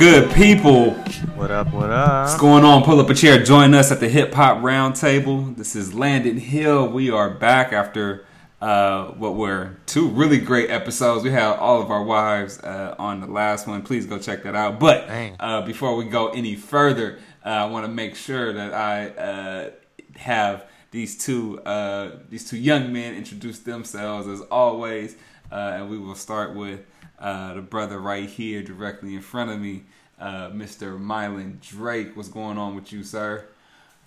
good people? What up, what up? What's going on? Pull up a chair. Join us at the Hip Hop Roundtable. This is Landon Hill. We are back after uh, what were two really great episodes. We had all of our wives uh, on the last one. Please go check that out. But uh, before we go any further, uh, I want to make sure that I uh, have these two uh, these two young men introduce themselves as always, and we will start with the brother right here, directly in front of me, Mr. Mylan Drake. What's going on with you, sir?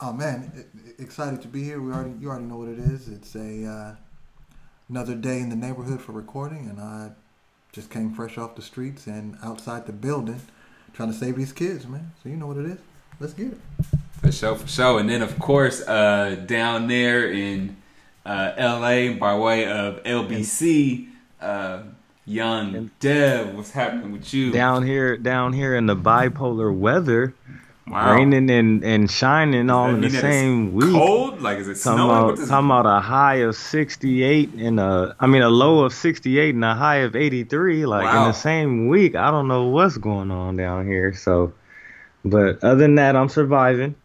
Oh man, excited to be here. We already you already know what it is. It's a another day in the neighborhood for recording, and I just came fresh off the streets and outside the building, trying to save these kids, man. So you know what it is. Let's get it. For sure, for sure. And then of course, uh, down there in uh, L.A. by way of LBC, uh, young Dev, what's happening with you? Down here, down here in the bipolar weather. Wow. Raining and, and shining all in the same week. Cold? Like is it talking snowing? About, talking about a high of sixty eight and a I mean a low of sixty eight and a high of eighty three, like wow. in the same week. I don't know what's going on down here. So but other than that I'm surviving.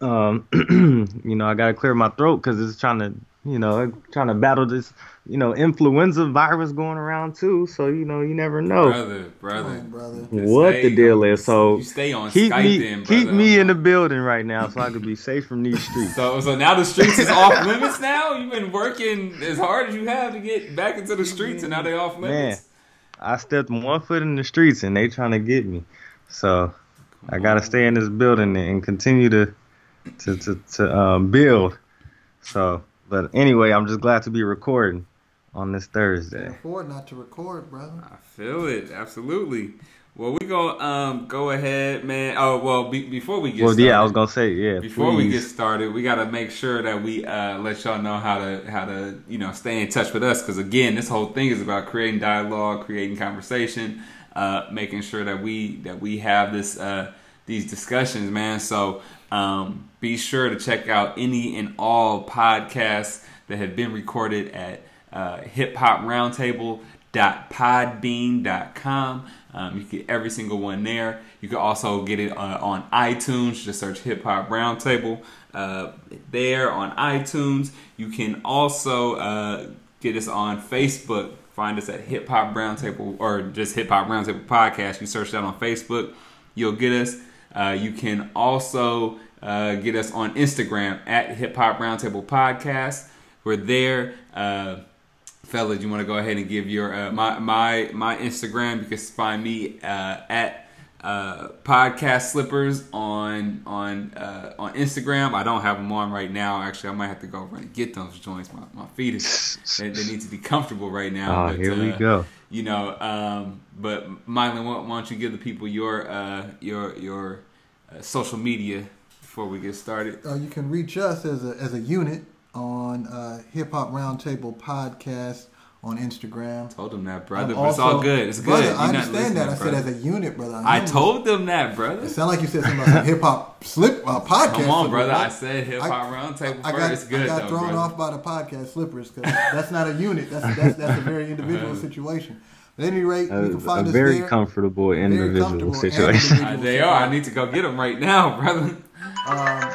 Um you know, I gotta clear my throat because it's trying to you know, trying to battle this you know, influenza virus going around too. So you know, you never know, brother, brother, brother. What the deal is? So you stay on keep Skype me, then, keep me in the building right now, so I can be safe from these streets. so, so now the streets is off limits. Now you've been working as hard as you have to get back into the streets, and now they off limits. Man, I stepped one foot in the streets, and they trying to get me. So I got to stay in this building and continue to to to, to um, build. So, but anyway, I'm just glad to be recording on this Thursday. Afford not to record, bro. I feel it absolutely. Well, we gonna um, go ahead, man. Oh, well, be, before we get well, started, yeah, I was gonna say, yeah. Before please. we get started, we gotta make sure that we uh, let y'all know how to how to you know stay in touch with us because again, this whole thing is about creating dialogue, creating conversation, uh, making sure that we that we have this uh, these discussions, man. So um, be sure to check out any and all podcasts that have been recorded at uh, hiphoproundtable.podbean.com. Um, you get every single one there. You can also get it on iTunes. Just search Hip Hop Roundtable uh, there on iTunes. You can also uh, get us on Facebook. Find us at Hip Hop Roundtable or just Hip Hop Roundtable Podcast. You search that on Facebook, you'll get us. Uh, you can also uh, get us on Instagram at Hip Hop Roundtable Podcast. We're there. Uh, fellas, you want to go ahead and give your uh, my my my Instagram? You can find me uh, at uh, podcast slippers on on uh, on Instagram. I don't have them on right now. Actually, I might have to go over and get those joints. My, my feet is they, they, need to be comfortable right now. Oh, but, here we go. You know, um, but Mylan, why, don't you give the people your uh, your your social media before we get started? you can reach us as a as a unit on uh, Hip Hop Roundtable podcast on Instagram. Told them that, brother. but it's all good. It's brother, good. I understand that. I said as a unit, brother. I, I told them that, brother. It sounded like you said something about hip hop slip uh, podcast. Come on, brother. I said hip hop roundtable first. Got, it's good. I got though, thrown brother. off by the podcast slippers because that's not a unit. That's that's, that's a very individual situation. At any rate, you can find a us very there. comfortable individual comfortable situation. Individual they are. I need to go get them right now, brother. Um, Come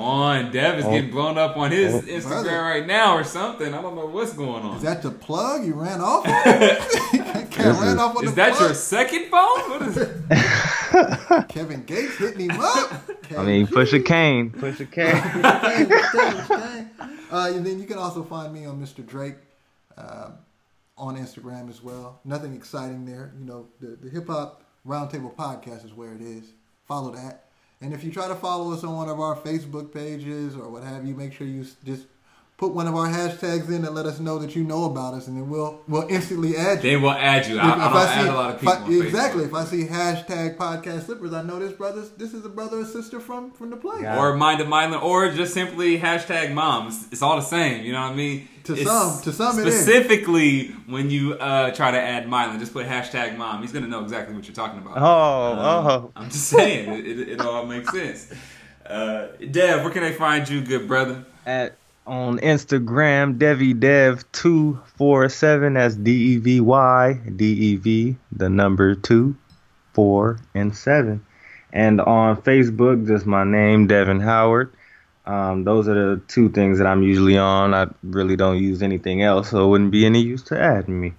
on, Dev is oh. getting blown up on his oh. Instagram Brother. right now or something. I don't know what's going on. Is that the plug you ran off? On? ran off on is the that plug? your second phone? What is it? Kevin Gates hitting him up. I mean, push a cane, push a cane. uh, and then you can also find me on Mr. Drake uh, on Instagram as well. Nothing exciting there. You know, the, the Hip Hop Roundtable podcast is where it is. Follow that. And if you try to follow us on one of our Facebook pages or what have you, make sure you just put one of our hashtags in and let us know that you know about us, and then we'll we'll instantly add you. Then we'll add you. If, I, if I, I see, add a lot of people. If I, exactly. If I see hashtag podcast slippers, I know this brother. This is a brother or sister from from the play. Yeah. Or mind of mind, or just simply hashtag mom. It's, it's, all the same. You know what I mean? To it's some, to some, specifically when you uh, try to add Mylan, just put hashtag mom. He's gonna know exactly what you're talking about. Oh, um, oh. I'm just saying, it, it, it all makes sense. Uh, Dev, where can they find you, good brother? At on Instagram, DevyDev247. That's D E V Y D E V, the number two, four, and seven. And on Facebook, just my name, Devin Howard. Um, those are the two things that I'm usually on. I really don't use anything else, so it wouldn't be any use to add me.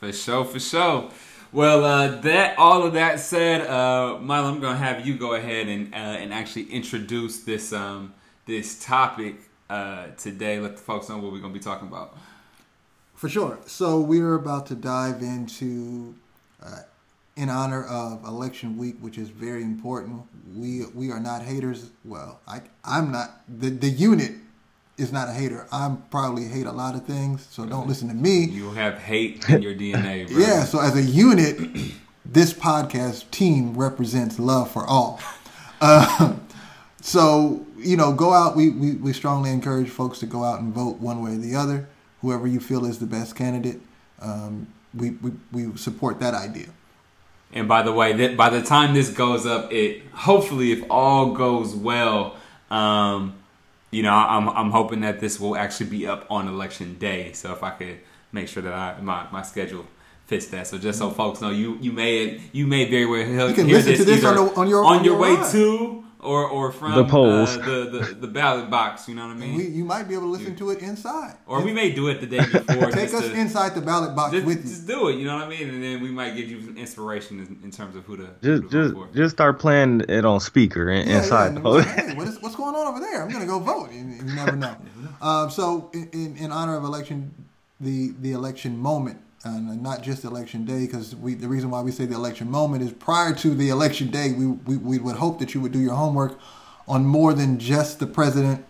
For sure, for sure. Well, uh, that all of that said, uh, Milo, I'm gonna have you go ahead and uh, and actually introduce this um, this topic uh, today. Let the folks know what we're gonna be talking about. For sure. So we're about to dive into uh, in honor of election week, which is very important. We we are not haters. Well, I I'm not the the unit is not a hater. I'm probably hate a lot of things, so don't listen to me. You have hate in your DNA. Bro. Yeah. So as a unit, this podcast team represents love for all. Uh, so you know, go out. We, we we strongly encourage folks to go out and vote one way or the other. Whoever you feel is the best candidate, um, we, we we support that idea. And by the way, that by the time this goes up, it hopefully, if all goes well, um, you know, I'm I'm hoping that this will actually be up on election day. So if I could make sure that I my my schedule fits that. So just so folks know, you you may you may very well hear, you can listen to this on, the, on your on, on your, your way ride. to or or from The polls. uh, the, the the ballot box. You know what I mean? We, you might be able to listen to it inside, or we may do it the day before. take us to- inside the ballot box Just, with you. just do it, you know what I mean, and then we might give you some inspiration in, in terms of who to Just who to just vote for. just start playing it on speaker in, Yeah, inside yeah, the and post. hey, what is, what's going on over there? I'm gonna go vote. And, and you never know. Um, so, in, in, in honor of election, the the election moment, and not just election day, because we the reason why we say the election moment is prior to the election day, we, we we would hope that you would do your homework on more than just the president,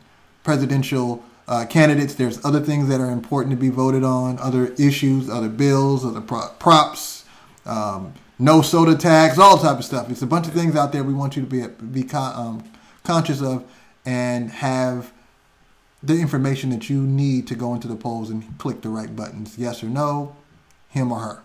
presidential uh, candidates. There's other things that are important to be voted on, other issues, other bills, other pro- props. Um, no soda tax, all type of stuff. It's a bunch of things out there we want you to be be con- um, conscious of and have the information that you need to go into the polls and click the right buttons, yes or no, him or her.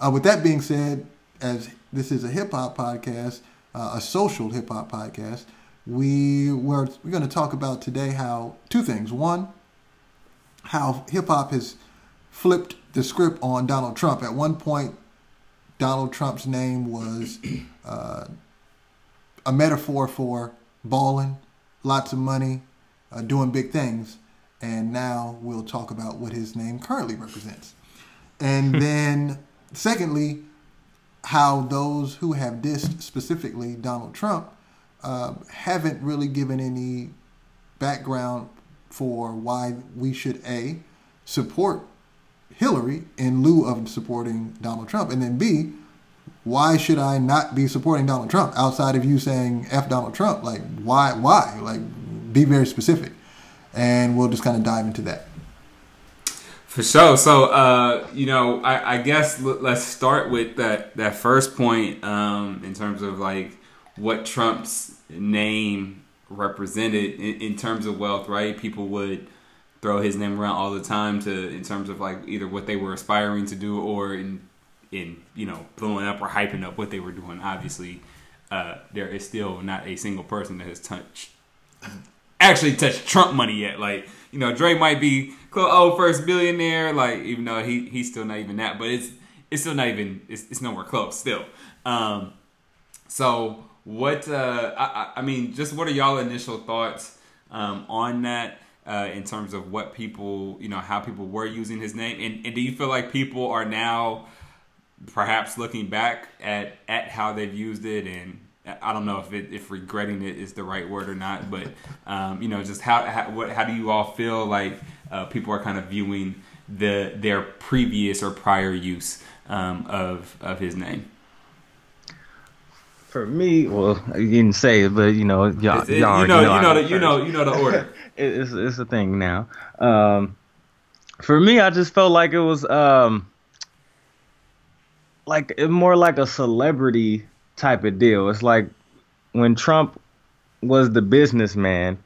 Uh, with that being said, as this is a hip hop podcast, uh, a social hip hop podcast, we were we're going to talk about today how two things. One, how hip hop has flipped the script on Donald Trump. At one point, Donald Trump's name was uh, a metaphor for balling, lots of money, uh, doing big things. And now we'll talk about what his name currently represents. And then, secondly, how those who have dissed specifically Donald Trump uh, haven't really given any background for why we should A, support Hillary in lieu of supporting Donald Trump, and then B, why should I not be supporting Donald Trump outside of you saying F Donald Trump? Like, why? Why? Like, be very specific. And we'll just kind of dive into that. For sure. So, uh, you know, I, I guess l- let's start with that that first point um, in terms of like what Trump's name represented in, in terms of wealth. Right? People would throw his name around all the time to in terms of like either what they were aspiring to do or in in you know blowing up or hyping up what they were doing. Obviously, uh, there is still not a single person that has touched actually touched Trump money yet. Like, you know, Dre might be close, oh first billionaire, like even though he he's still not even that, but it's it's still not even it's, it's nowhere close still. Um, so what uh, I, I- I mean, just what are y'all initial thoughts um, on that? Uh, in terms of what people, you know, how people were using his name, and, and do you feel like people are now perhaps looking back at at how they've used it and I don't know if it, if regretting it is the right word or not, but um, you know, just how how, what, how do you all feel like uh, people are kind of viewing the their previous or prior use um, of of his name? For me, well, you didn't say it, but you know, y'all, it- y'all you know, you know, the, you know, you know the order. It- it's it's a thing now. Um, for me, I just felt like it was um, like it more like a celebrity type of deal. It's like when Trump was the businessman,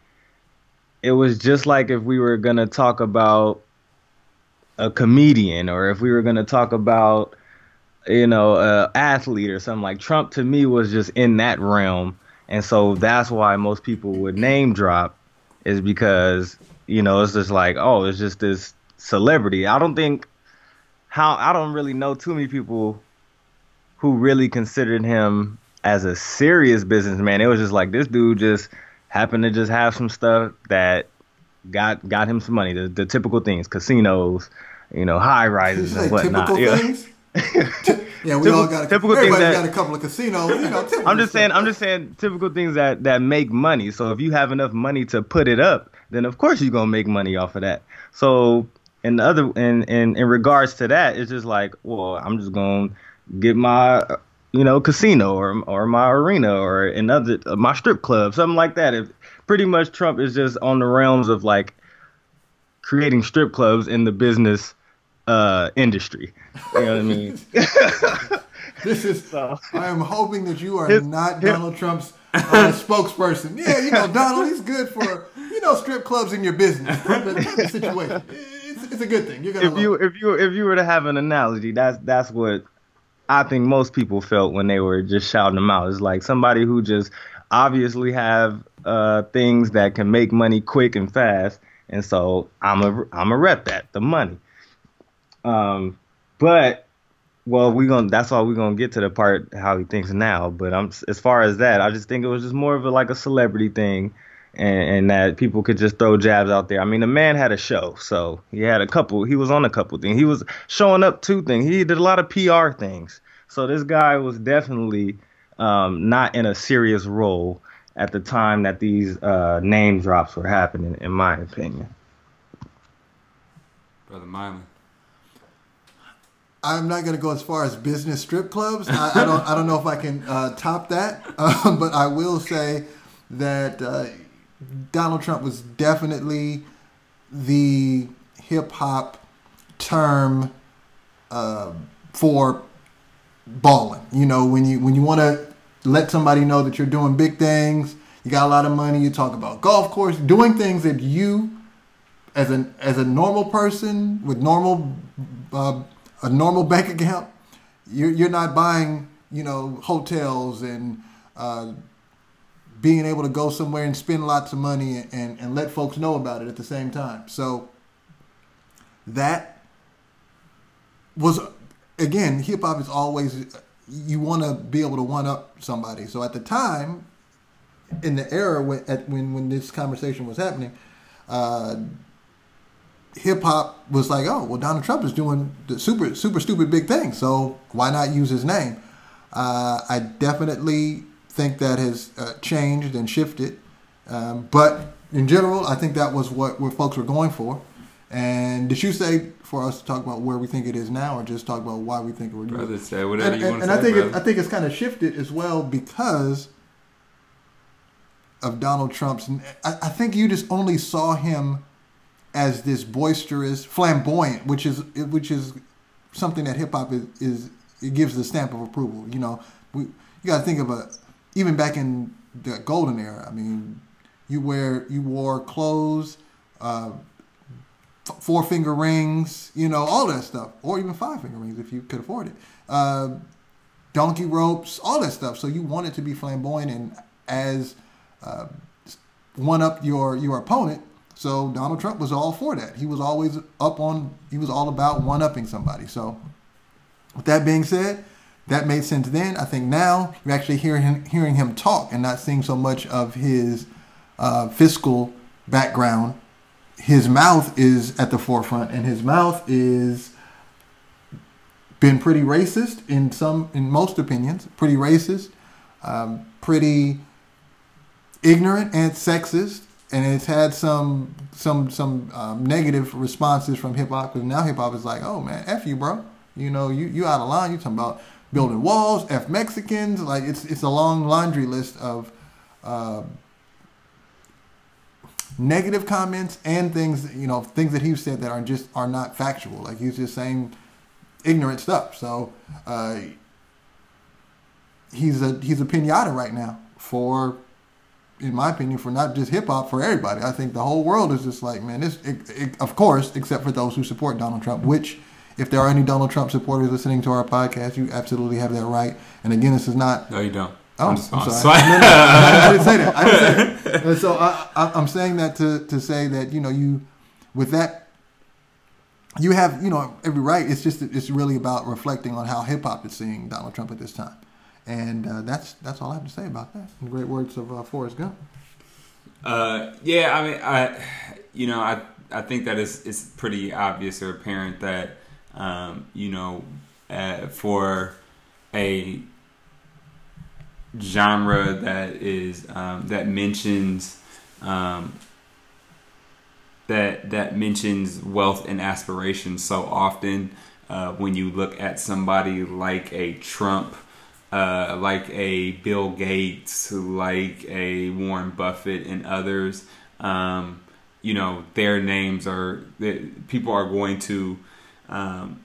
it was just like if we were gonna talk about a comedian or if we were gonna talk about you know a athlete or something like Trump to me was just in that realm, and so that's why most people would name drop is because you know it's just like oh it's just this celebrity. I don't think how I don't really know too many people who really considered him as a serious businessman. It was just like this dude just happened to just have some stuff that got got him some money. The, the typical things, casinos, you know, high rises and whatnot. Typical yeah. things. yeah, we typical, all got a, typical things that, got a couple of casinos. You know, I'm just saying. I'm just saying typical things that that make money. So if you have enough money to put it up, then of course you're gonna make money off of that. So in the other in in in regards to that, it's just like, well, I'm just gonna get my you know casino or or my arena or another my strip club, something like that. If pretty much Trump is just on the realms of like creating strip clubs in the business uh, industry. You know what I mean? this is. So, I am hoping that you are his, not his, Donald Trump's uh, spokesperson. Yeah, you know, Donald, he's good for you know strip clubs in your business but situation. It's, it's, a good thing. You're gonna if you if you if you were to have an analogy, that's that's what I think most people felt when they were just shouting them out. It's like somebody who just obviously have uh, things that can make money quick and fast, and so I'm a I'm a rep that the money. Um, but well, we gonna that's all we're gonna get to the part how he thinks now. But I'm as far as that, I just think it was just more of a like a celebrity thing, and, and that people could just throw jabs out there. I mean, the man had a show, so he had a couple. He was on a couple things. He was showing up two things. He did a lot of PR things. So this guy was definitely um, not in a serious role at the time that these uh, name drops were happening, in my opinion. Brother Miley. I'm not going to go as far as business strip clubs. I, I don't. I don't know if I can uh, top that, um, but I will say that uh, Donald Trump was definitely the hip hop term uh, for balling. You know, when you when you want to let somebody know that you're doing big things, you got a lot of money. You talk about golf course, doing things that you, as an as a normal person with normal uh, a normal bank account, you're you're not buying you know hotels and uh, being able to go somewhere and spend lots of money and, and let folks know about it at the same time. So that was again, hip hop is always you want to be able to one up somebody. So at the time, in the era when at, when when this conversation was happening, uh, hip hop was like, oh well, Donald Trump is doing the super super stupid big thing, so why not use his name? Uh, I definitely think that has uh, changed and shifted, um, but in general, I think that was what what folks were going for. And did you say for us to talk about where we think it is now, or just talk about why we think we're doing brother, say whatever and, you and, want to say. And I think it, I think it's kind of shifted as well because of Donald Trump's. I, I think you just only saw him as this boisterous, flamboyant, which is which is something that hip hop is, is it gives the stamp of approval. You know, we you got to think of a even back in the golden era. I mean, you wear you wore clothes. Uh, four finger rings, you know, all that stuff, or even five finger rings if you could afford it. Uh, donkey ropes, all that stuff. So you wanted to be flamboyant and as uh, one up your your opponent. So Donald Trump was all for that. He was always up on. He was all about one upping somebody. So with that being said, that made sense then. I think now you're actually hearing him, hearing him talk and not seeing so much of his uh, fiscal background his mouth is at the forefront, and his mouth is been pretty racist in some, in most opinions, pretty racist, um, pretty ignorant and sexist, and it's had some some some um, negative responses from hip hop. Because now hip hop is like, oh man, f you, bro. You know, you you out of line. You talking about building walls, f Mexicans. Like it's it's a long laundry list of. Uh, negative comments and things you know things that he said that are just are not factual like he's just saying ignorant stuff so uh, he's a he's a pinata right now for in my opinion for not just hip hop for everybody i think the whole world is just like man this it, it, of course except for those who support donald trump which if there are any donald trump supporters listening to our podcast you absolutely have that right and again this is not no you don't Oh, I'm, I'm sorry. no, no, I, I, didn't say that. I didn't say that. And so I, am saying that to, to say that you know you with that you have you know every right. It's just it's really about reflecting on how hip hop is seeing Donald Trump at this time, and uh, that's that's all I have to say about that. In the great words of uh, Forrest Gump. Uh, yeah, I mean, I you know I I think that it's it's pretty obvious or apparent that um, you know uh, for a genre that is um, that mentions um, that that mentions wealth and aspiration so often. Uh, when you look at somebody like a Trump, uh, like a Bill Gates, like a Warren Buffett, and others, um, you know, their names are people are going to, um,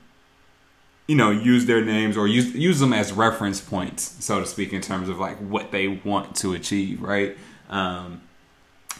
you know, use their names or use use them as reference points, so to speak, in terms of like what they want to achieve, right? Um,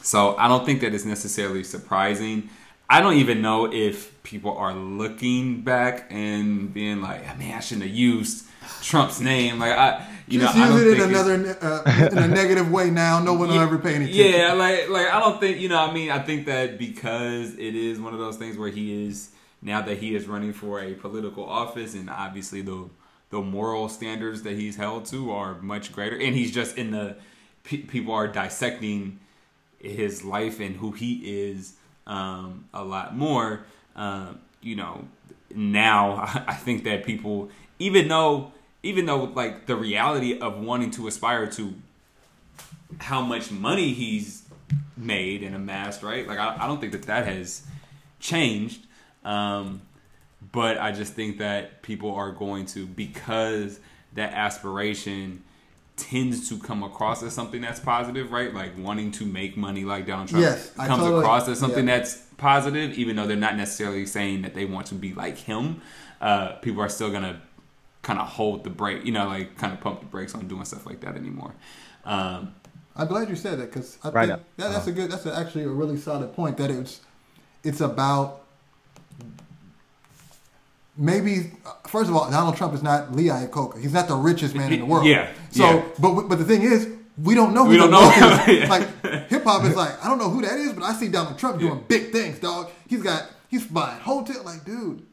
so I don't think that is necessarily surprising. I don't even know if people are looking back and being like, "Man, I shouldn't have used Trump's name." Like I, you Just know, use it in another uh, in a negative way. Now, no one will ever pay any attention. Yeah, like like I don't think you know. I mean, I think that because it is one of those things where he is now that he is running for a political office, and obviously the the moral standards that he's held to are much greater, and he's just in the people are dissecting his life and who he is um, a lot more. Uh, you know, now I think that people, even though, even though like the reality of wanting to aspire to how much money he's made and amassed, right? Like I, I don't think that that has changed. Um, but I just think that people are going to because that aspiration tends to come across as something that's positive, right? Like wanting to make money like Donald Trump yes, comes totally, across as something yeah. that's positive, even though they're not necessarily saying that they want to be like him. Uh, people are still gonna kind of hold the brake, you know, like kind of pump the brakes on doing stuff like that anymore. Um, I'm glad you said that because I right think that, that's uh-huh. a good, that's a, actually a really solid point. That it's it's about maybe first of all, Donald Trump is not Lee Iacocca. He's not the richest man in the world. Yeah. So, yeah. but but the thing is, we don't know. Who we don't know. Is. like hip hop is like I don't know who that is, but I see Donald Trump doing yeah. big things, dog. He's got he's buying hotel. Like, dude,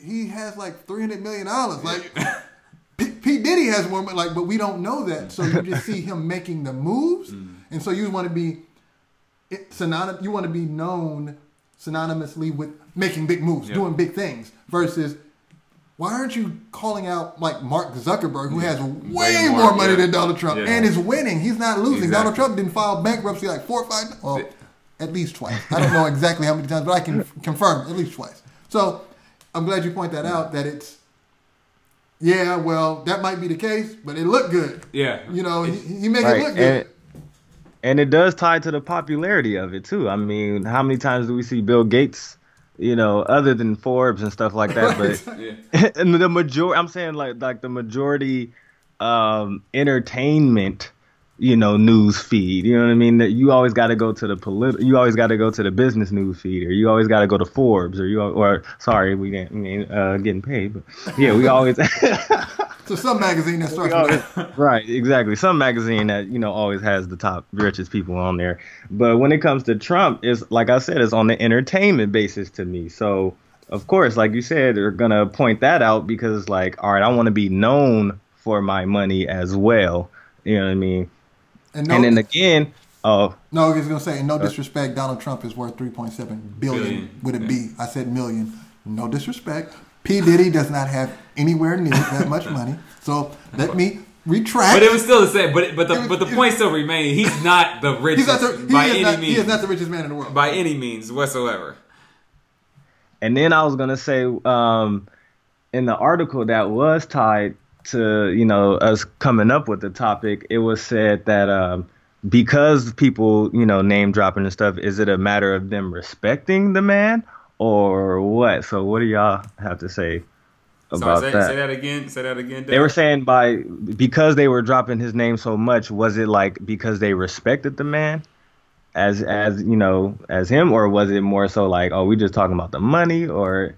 he has like three hundred million dollars. Like. P-, P Diddy has more, but like, but we don't know that. So you just see him making the moves, mm. and so you want to be synonymous. You want to be known synonymously with making big moves, yep. doing big things, versus why aren't you calling out like Mark Zuckerberg, who has way, way more, more, money yeah. than Donald Trump yeah. and is winning? He's not losing. Exactly. Donald Trump didn't file bankruptcy like four or five, well, at least twice. I don't know exactly how many times, but I can confirm at least twice. So I'm glad you point that out. That it's yeah, well, that might be the case, but it looked good. Yeah, you know, he, he made right. it look good. And, and it does tie to the popularity of it too. I mean, how many times do we see Bill Gates? You know, other than Forbes and stuff like that, but yeah. and the majority, I'm saying like like the majority um, entertainment you know news feed you know what i mean that you always got to go to the polit- you always got to go to the business news feed or you always got to go to forbes or you or sorry we didn't I mean uh, getting paid but yeah we always so some magazine that starts always, right exactly. Some magazine that you know always has the top richest people on there. But when it comes to trump it's like i said it's on the entertainment basis to me. So of course like you said they're gonna point that out because like all right i want to be known for my money as well. You know what i mean? And, no, and then again, oh. No, I was gonna say, no disrespect, Donald Trump is worth three point seven billion billion. with a B. I said million. No disrespect. P Diddy does not have anywhere near that much money. So let me retract. But it was still the same. But but the was, but the point still remains. He's not the richest not the, by any not, means. He is not the richest man in the world by any means whatsoever. And then I was gonna say, um, in the article that was tied to you know us coming up with the topic, it was said that um, because people you know name dropping and stuff, is it a matter of them respecting the man or what? So what do y'all have to say about Sorry, say, that? Say that again. Say that again. Dad. They were saying by because they were dropping his name so much, was it like because they respected the man? As as you know, as him, or was it more so like, oh, we just talking about the money, or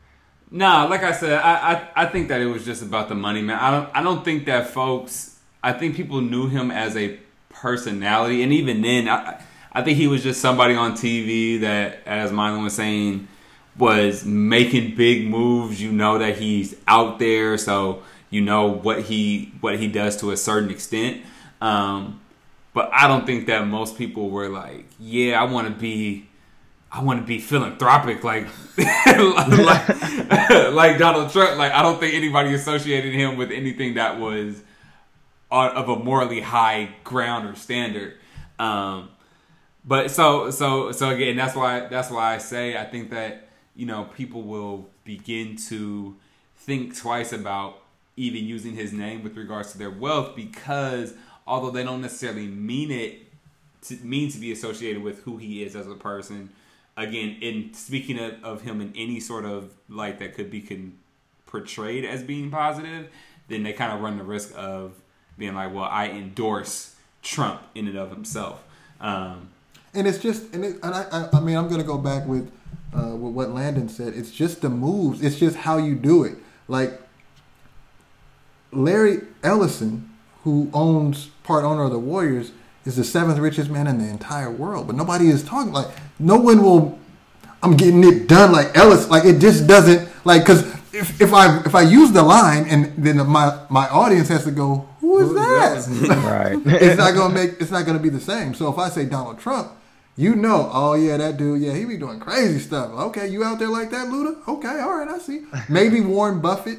Nah, like I said, I, I I think that it was just about the money, man. I don't I don't think that folks. I think people knew him as a personality, and even then, I I think he was just somebody on TV that, as Mylan was saying, was making big moves. You know that he's out there, so you know what he what he does to a certain extent. Um, but I don't think that most people were like, "Yeah, I want to be." I want to be philanthropic like like, like Donald Trump. Like I don't think anybody associated him with anything that was of a morally high ground or standard. Um, but so so so again, that's why that's why I say I think that you know people will begin to think twice about even using his name with regards to their wealth because although they don't necessarily mean it to mean to be associated with who he is as a person again in speaking of, of him in any sort of light that could be con- portrayed as being positive then they kind of run the risk of being like well i endorse trump in and of himself. Um, and it's just and, it, and I, I, I mean i'm gonna go back with uh, with what landon said it's just the moves it's just how you do it like larry ellison who owns part owner of the warriors is the seventh richest man in the entire world but nobody is talking like no one will i'm getting it done like ellis like it just doesn't like because if, if I if I use the line and then my my audience has to go, who is that? right. it's not gonna make it's not gonna be the same. So if I say Donald Trump, you know, oh yeah, that dude, yeah, he be doing crazy stuff. Okay, you out there like that, Luda? Okay, all right, I see. Maybe Warren Buffett.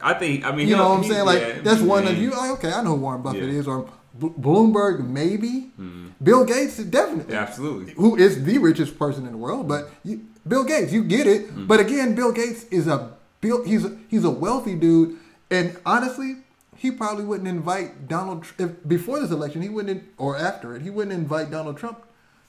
I think. I mean, you know what I'm saying? Like yeah, that's one of you. Like, okay, I know who Warren Buffett yeah. is, or B- Bloomberg, maybe. Mm-hmm. Bill Gates, definitely. Yeah, absolutely. Who is the richest person in the world? But you, Bill Gates, you get it. Mm-hmm. But again, Bill Gates is a Bill. He's a, he's a wealthy dude, and honestly, he probably wouldn't invite Donald if before this election. He wouldn't, or after it, he wouldn't invite Donald Trump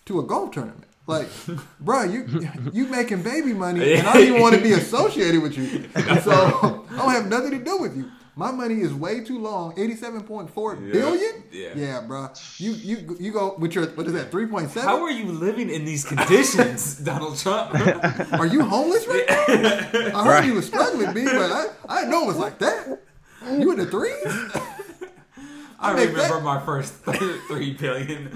to a golf tournament. Like, bro, you you making baby money, and I don't even want to be associated with you. So I don't have nothing to do with you. My money is way too long. Eighty-seven point four yeah. billion. Yeah. Yeah, bro. You you you go with your what is that? Three point seven. How are you living in these conditions, Donald Trump? are you homeless right now? I heard right. you was struggling, B, but I I didn't know it was like that. You in the threes? I, remember that. my first three billion.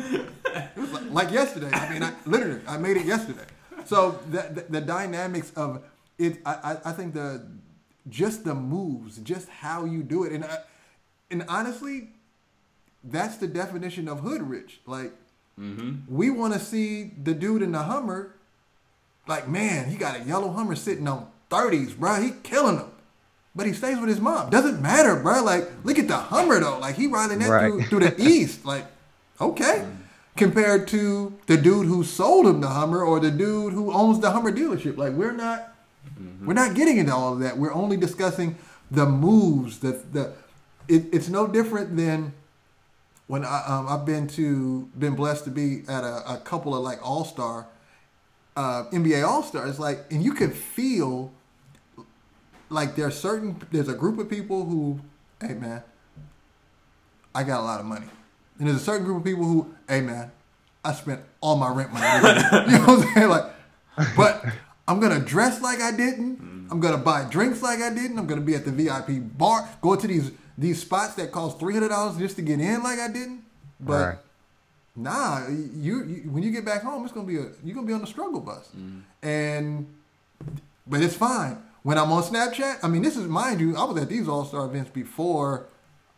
it was like, like, yesterday. I mean, I, literally, I made it yesterday. So the, the, the dynamics of it, I, I think the just the moves, just how you do it, and I, and honestly, that's the definition of hood rich. Like mm-hmm. we want to see the dude in the Hummer, like man, he got a yellow Hummer sitting on thirties, bro. He killing them. But he stays with his mom. Doesn't matter, bro. Like, look at the Hummer though. Like he riding that right. through, through the east. Like, okay. Mm. Compared to the dude who sold him the Hummer or the dude who owns the Hummer dealership. Like, we're not Mm-hmm. We're not getting into all of that. We're only discussing the moves. The the it, it's no different than when I, um, I've been to been blessed to be at a, a couple of like All Star uh, NBA All Stars. Like, and you can feel like there's certain there's a group of people who, hey man, I got a lot of money, and there's a certain group of people who, hey man, I spent all my rent money. you know what I'm saying? Like, but I'm gonna dress like I didn't. I'm gonna buy drinks like I didn't. I'm gonna be at the VIP bar, go to these these spots that cost three hundred dollars just to get in like I didn't. But right. nah, you, you, when you get back home, it's gonna be a you're gonna be on the struggle bus, mm. and but it's fine. When I'm on Snapchat, I mean, this is mind you, I was at these All Star events before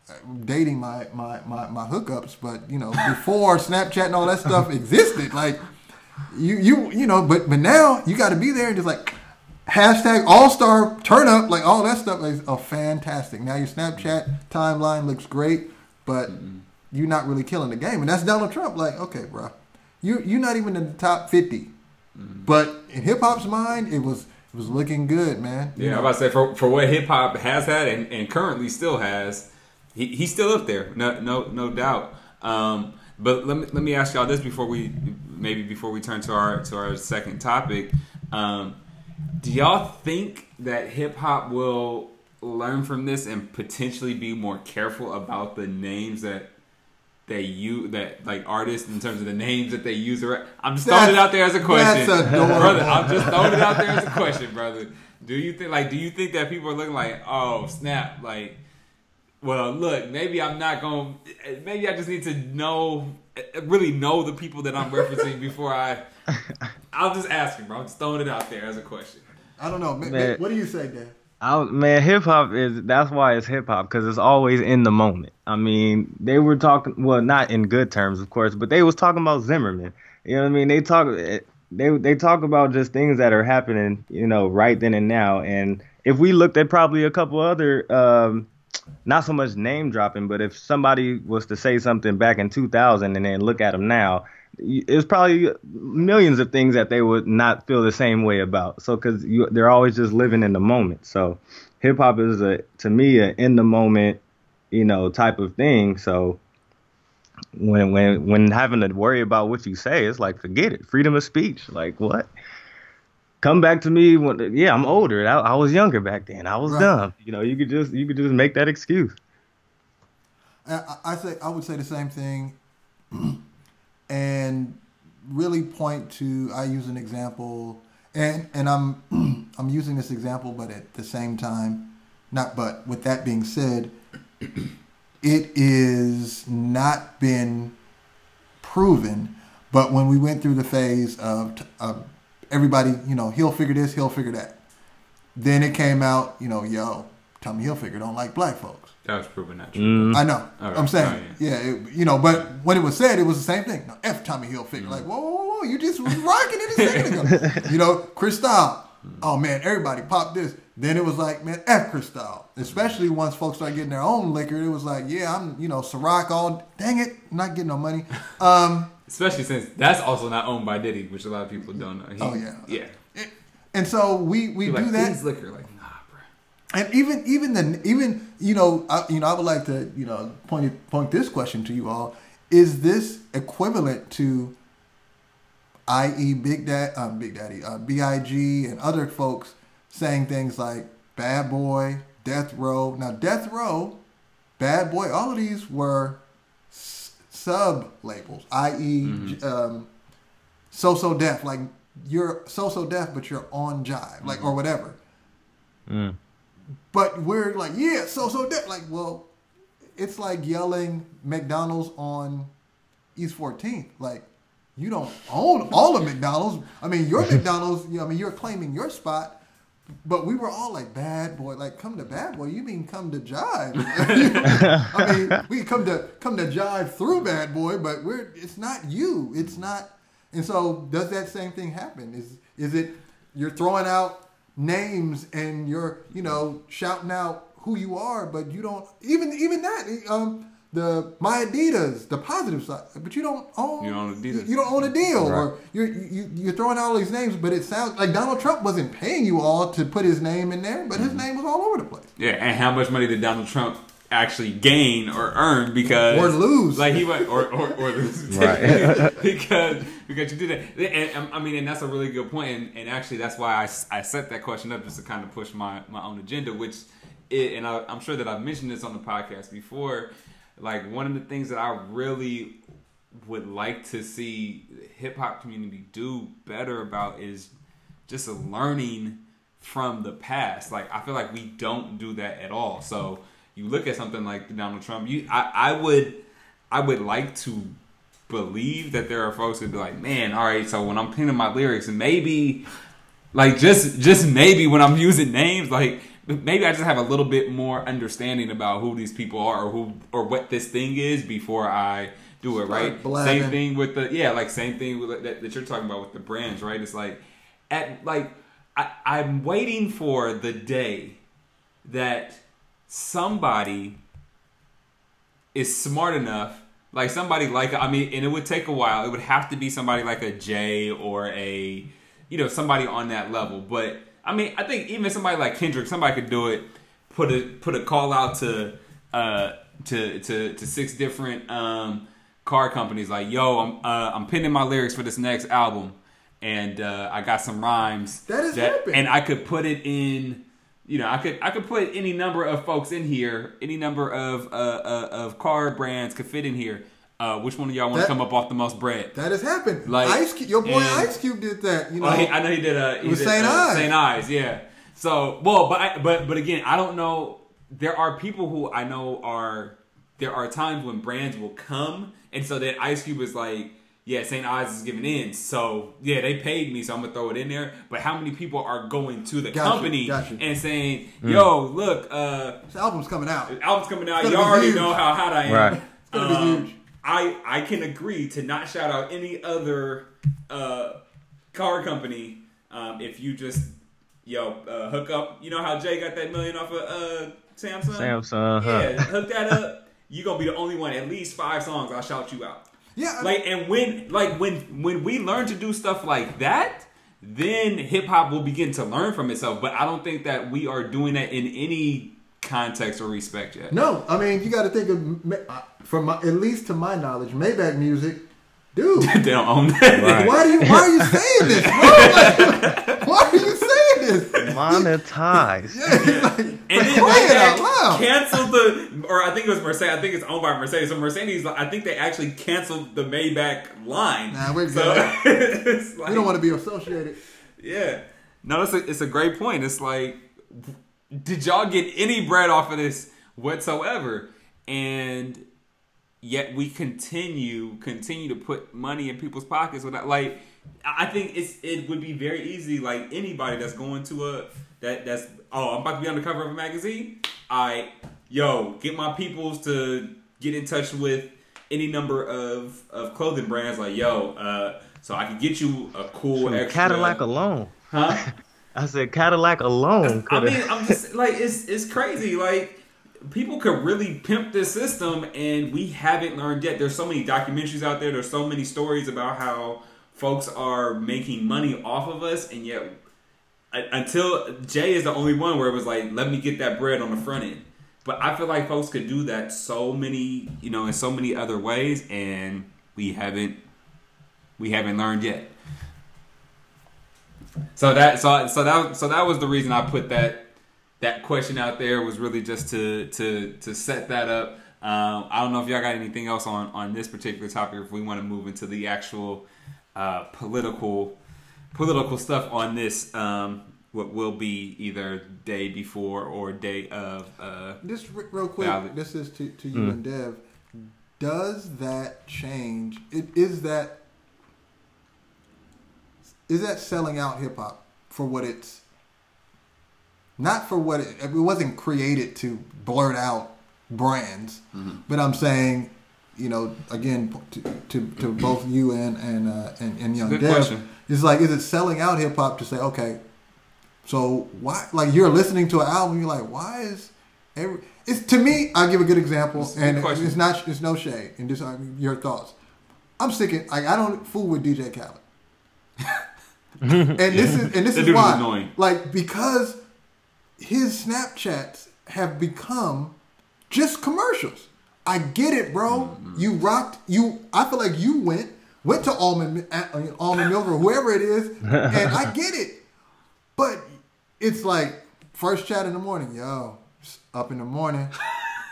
uh, dating my, my my my hookups, but you know, before Snapchat and all that stuff existed, like you you you know, but but now you got to be there and just like hashtag All Star turn up, like all that stuff is oh, fantastic. Now your Snapchat timeline looks great, but mm-hmm. you're not really killing the game, and that's Donald Trump. Like, okay, bro, you you're not even in the top 50 mm-hmm. but in hip hop's mind, it was it was looking good, man. You yeah, know? I'm about to say for for what hip hop has had and, and currently still has, he, he's still up there, no no no doubt. Um, but let me let me ask y'all this before we maybe before we turn to our to our second topic. Um, do y'all think that hip hop will learn from this and potentially be more careful about the names that they you that like artists in terms of the names that they use? I'm just throwing it out there as a question, brother. I'm just throwing it out there as a question, brother. Do you think like do you think that people are looking like oh snap like well, look, maybe I'm not going. to Maybe I just need to know uh, really know the people that I'm referencing before I. I'll just ask him, bro. I'm just throwing it out there as a question. I don't know. Man, what do you say, Dan? I, man, hip hop is that's why it's hip hop because it's always in the moment. I mean, they were talking well, not in good terms, of course, but they was talking about Zimmerman. You know what I mean? They talk they they talk about just things that are happening, you know, right then and now. And if we looked at probably a couple other, um, not so much name dropping, but if somebody was to say something back in 2000 and then look at them now, it's probably millions of things that they would not feel the same way about. So because they're always just living in the moment. So hip hop is a to me a in the moment, you know, type of thing. So when when when having to worry about what you say, it's like forget it. Freedom of speech. Like what? Come back to me when yeah, I'm older. I, I was younger back then. I was right. dumb. You know, you could just you could just make that excuse. I, I say I would say the same thing, and really point to. I use an example, and and I'm I'm using this example, but at the same time, not. But with that being said it is not been proven. But when we went through the phase of, of everybody, you know, he'll figure this, he'll figure that. Then it came out, you know, yo, tell me he'll Hilfiger don't like black folks. That was proven not true. Mm. I know. Right. I'm saying, oh, yeah, yeah it, you know, but when it was said, it was the same thing. No, F Tommy Hilfiger. Mm. Like, whoa, whoa, whoa, you just was rocking it a second ago. you know, Cristal. Mm. Oh man, everybody popped this. Then it was like, man, F Cristal. Especially once folks started getting their own liquor, it was like, yeah, I'm, you know, Ciroc all, dang it, not getting no money. Um, Especially since that's also not owned by Diddy, which a lot of people don't know. He, oh yeah, yeah. and so we we do like, that. liquor, like nah, bro. And even even the even you know I, you know I would like to you know point point this question to you all: Is this equivalent to, i.e., Big Dad, um, Big Daddy, uh, Big, and other folks saying things like Bad Boy, Death Row. Now, Death Row, Bad Boy, all of these were s- sub labels, i.e., mm-hmm. um, So So Def. Like you're So So Def, but you're on Jive, mm-hmm. like or whatever. Mm. But we're like, yeah, So So that Like, well, it's like yelling McDonald's on East 14th. Like, you don't own all of McDonald's. I mean, your McDonald's. You know, I mean, you're claiming your spot but we were all like, bad boy, like come to bad boy. You mean come to jive? I mean, we come to come to jive through bad boy, but we're it's not you. It's not. And so, does that same thing happen? Is is it you're throwing out names and you're you know shouting out who you are, but you don't even even that. Um, the my Adidas, the positive side, but you don't own you don't own Adidas. You don't own a deal, right. or you're you, you're throwing out all these names, but it sounds like Donald Trump wasn't paying you all to put his name in there, but mm-hmm. his name was all over the place. Yeah, and how much money did Donald Trump actually gain or earn because or lose like he went or or, or lose right because because you did that and um, I mean and that's a really good point and, and actually that's why I, I set that question up just to kind of push my my own agenda which it, and I, I'm sure that I've mentioned this on the podcast before like one of the things that I really would like to see the hip hop community do better about is just learning from the past. Like I feel like we don't do that at all. So you look at something like Donald Trump, you I, I would I would like to believe that there are folks who'd be like, man, all right, so when I'm pinning my lyrics maybe like just just maybe when I'm using names, like maybe I just have a little bit more understanding about who these people are or who or what this thing is before I do it. Right. Same thing with the yeah, like same thing with, that, that you're talking about with the brands. Right. It's like at like I, I'm waiting for the day that somebody is smart enough like somebody like I mean, and it would take a while. It would have to be somebody like a Jay or a, you know, somebody on that level. But I mean, I think even somebody like Kendrick, somebody could do it. Put a put a call out to uh, to to to six different um, car companies. Like, yo, I'm uh, I'm pinning my lyrics for this next album, and uh, I got some rhymes. That is that, and I could put it in. You know, I could I could put any number of folks in here. Any number of uh, uh of car brands could fit in here uh, which one of y'all want to come up off the most bread? That has happened. Like Ice Cube, your boy and, Ice Cube did that. You know, he, I know he did. Uh, he with did, Saint uh, Ides. Saint Ides, yeah. So, well, but I, but but again, I don't know. There are people who I know are there are times when brands will come, and so that Ice Cube is like, yeah, St. Ides is giving in. So yeah, they paid me, so I'm gonna throw it in there. But how many people are going to the Gotcha, company gotcha. and saying, "Yo, look, uh, This album's coming out. album's coming out. You gonna already huge. know how hot I am." Right. gonna be Um, huge. I I can agree to not shout out any other uh, car company um, if you just yo uh, hook up. You know how Jay got that million off of uh, Samsung. Samsung, huh? Yeah, hook that up. You gonna be the only one. At least five songs. I'll shout you out. Yeah, I- Like and when like when when we learn to do stuff like that, then hip hop will begin to learn from itself. But I don't think that we are doing that in any context or respect yet. No, I mean you got to think of Ma- uh, from my, at least to my knowledge, Maybach music, dude. they don't own that. Right. Why do you Why are you saying this? Bro? Like, why are you saying this? Monetized. Yeah, like, And then Play it out loud. canceled the, or I think it was Mercedes. I think it's owned by Mercedes. So Mercedes, I think they actually canceled the Maybach line. Nah, we're so, good. like, we don't want to be associated. Yeah. No, it's a, it's a great point. It's like, did y'all get any bread off of this whatsoever? And yet we continue continue to put money in people's pockets without like I think it's it would be very easy like anybody that's going to a that that's oh I'm about to be on the cover of a magazine. I yo get my peoples to get in touch with any number of of clothing brands like yo uh so I can get you a cool extra Cadillac alone. huh I said Cadillac alone I mean. I'm just like it's it's crazy. Like people could really pimp this system, and we haven't learned yet. There's so many documentaries out there. There's so many stories about how folks are making money off of us, and yet until Jay is the only one where it was like, let me get that bread on the front end. But I feel like folks could do that so many, you know, in so many other ways, and we haven't we haven't learned yet. So that so so that so that was the reason I put that that question out there was really just to to to set that up. Um, I don't know if y'all got anything else on on this particular topic. If we want to move into the actual uh, political political stuff on this, um, what will be either day before or day of. Uh, Just re- real quick, Valid. this is to, to you and Dev. Does that change? It, is that is that selling out hip hop for what it's not for what it, it wasn't created to blurt out brands, but I'm saying, you know, again to to, to both you and and uh, and, and young Good Dev, question. it's like is it selling out hip hop to say okay, so why like you're listening to an album, you're like why is every it's to me I'll give a good example It's a good and it's not it's no shade and just I mean, your thoughts. I'm sick of like I don't fool with DJ Khaled. and this is and this That is is why annoying. like because his Snapchats have become just commercials. I get it, bro. Mm-hmm. You rocked. You. I feel like you went went to Almond uh, Almond Milk or whoever it is, and I get it. But it's like first chat in the morning, yo, up in the morning,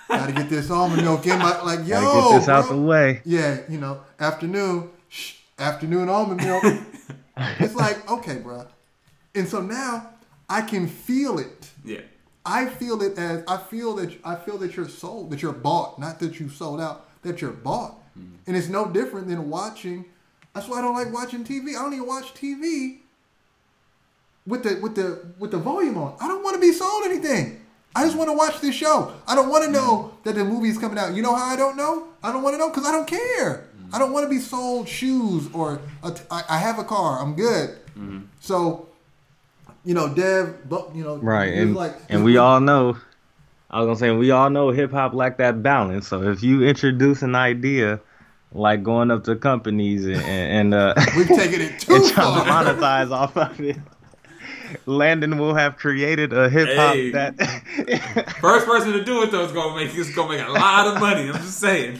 got to get this almond milk in my like, yo, Gotta get this out the way. Yeah, you know, afternoon, shh, afternoon almond milk. it's like, okay, bro. And so now I can feel it. yeah. I feel it as I feel that I feel that you're sold, that you're bought, not that you sold out, that you're bought. Mm-hmm. And it's no different than watching. That's why I don't like watching TV. I don't even watch TV with the with the with the volume on. I don't want to be sold anything. I just want to watch this show. I don't want to know mm-hmm. that the movie's coming out. You know how I don't know? I don't want to know because I don't care. Mm-hmm. I don't want to be sold shoes or a t- I, I have a car. I'm good. So, you know, Dev, but you know, Right, and like, and we all know. I was gonna say we all know hip hop like that balance. So if you introduce an idea, like going up to companies and, and uh, We've taken it too and trying to monetize off of it, Landon will have created a hip hop Hey. that. First person to do it though is gonna make is gonna make a lot of money. I'm just saying.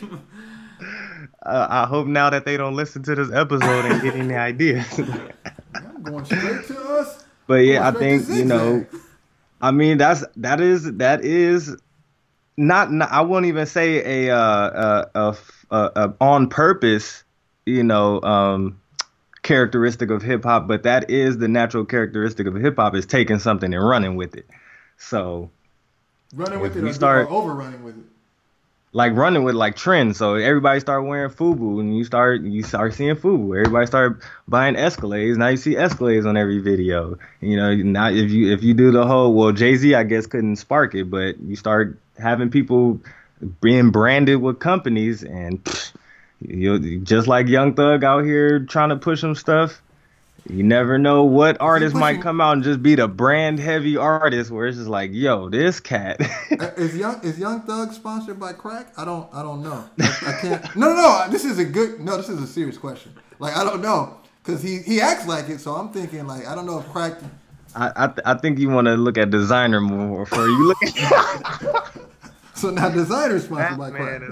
uh, I hope now that they don't listen to this episode and get any ideas. I'm going straight to us. But yeah, I think you know. I mean, that's that is that is not. not I won't even say a uh, uh, a, a, a on purpose, you know, um, characteristic of hip hop, but that is the natural characteristic of hip hop is taking something and running with it. So running with it we or, start- overrunning with it. Like running with like trends. So everybody start wearing FUBU, and you start you start seeing FUBU. Everybody start buying Escalades. Now you see Escalades on every video. You know, now if you if you do the whole well, Jay Z I guess couldn't spark it, but you start having people being branded with companies, and you just like Young Thug out here trying to push some stuff. You never know what artist might come out and just be the brand heavy artist where it's just like, yo, this cat. Uh, is young is Young Thug sponsored by crack? I don't I don't know. I, I can't. No, no, no. This is a good. No, this is a serious question. Like I don't know because he he acts like it. So I'm thinking like I don't know if crack. I I, th- I think you want to look at Desiigner more for you look. At... so now Desiigner sponsored that by crack.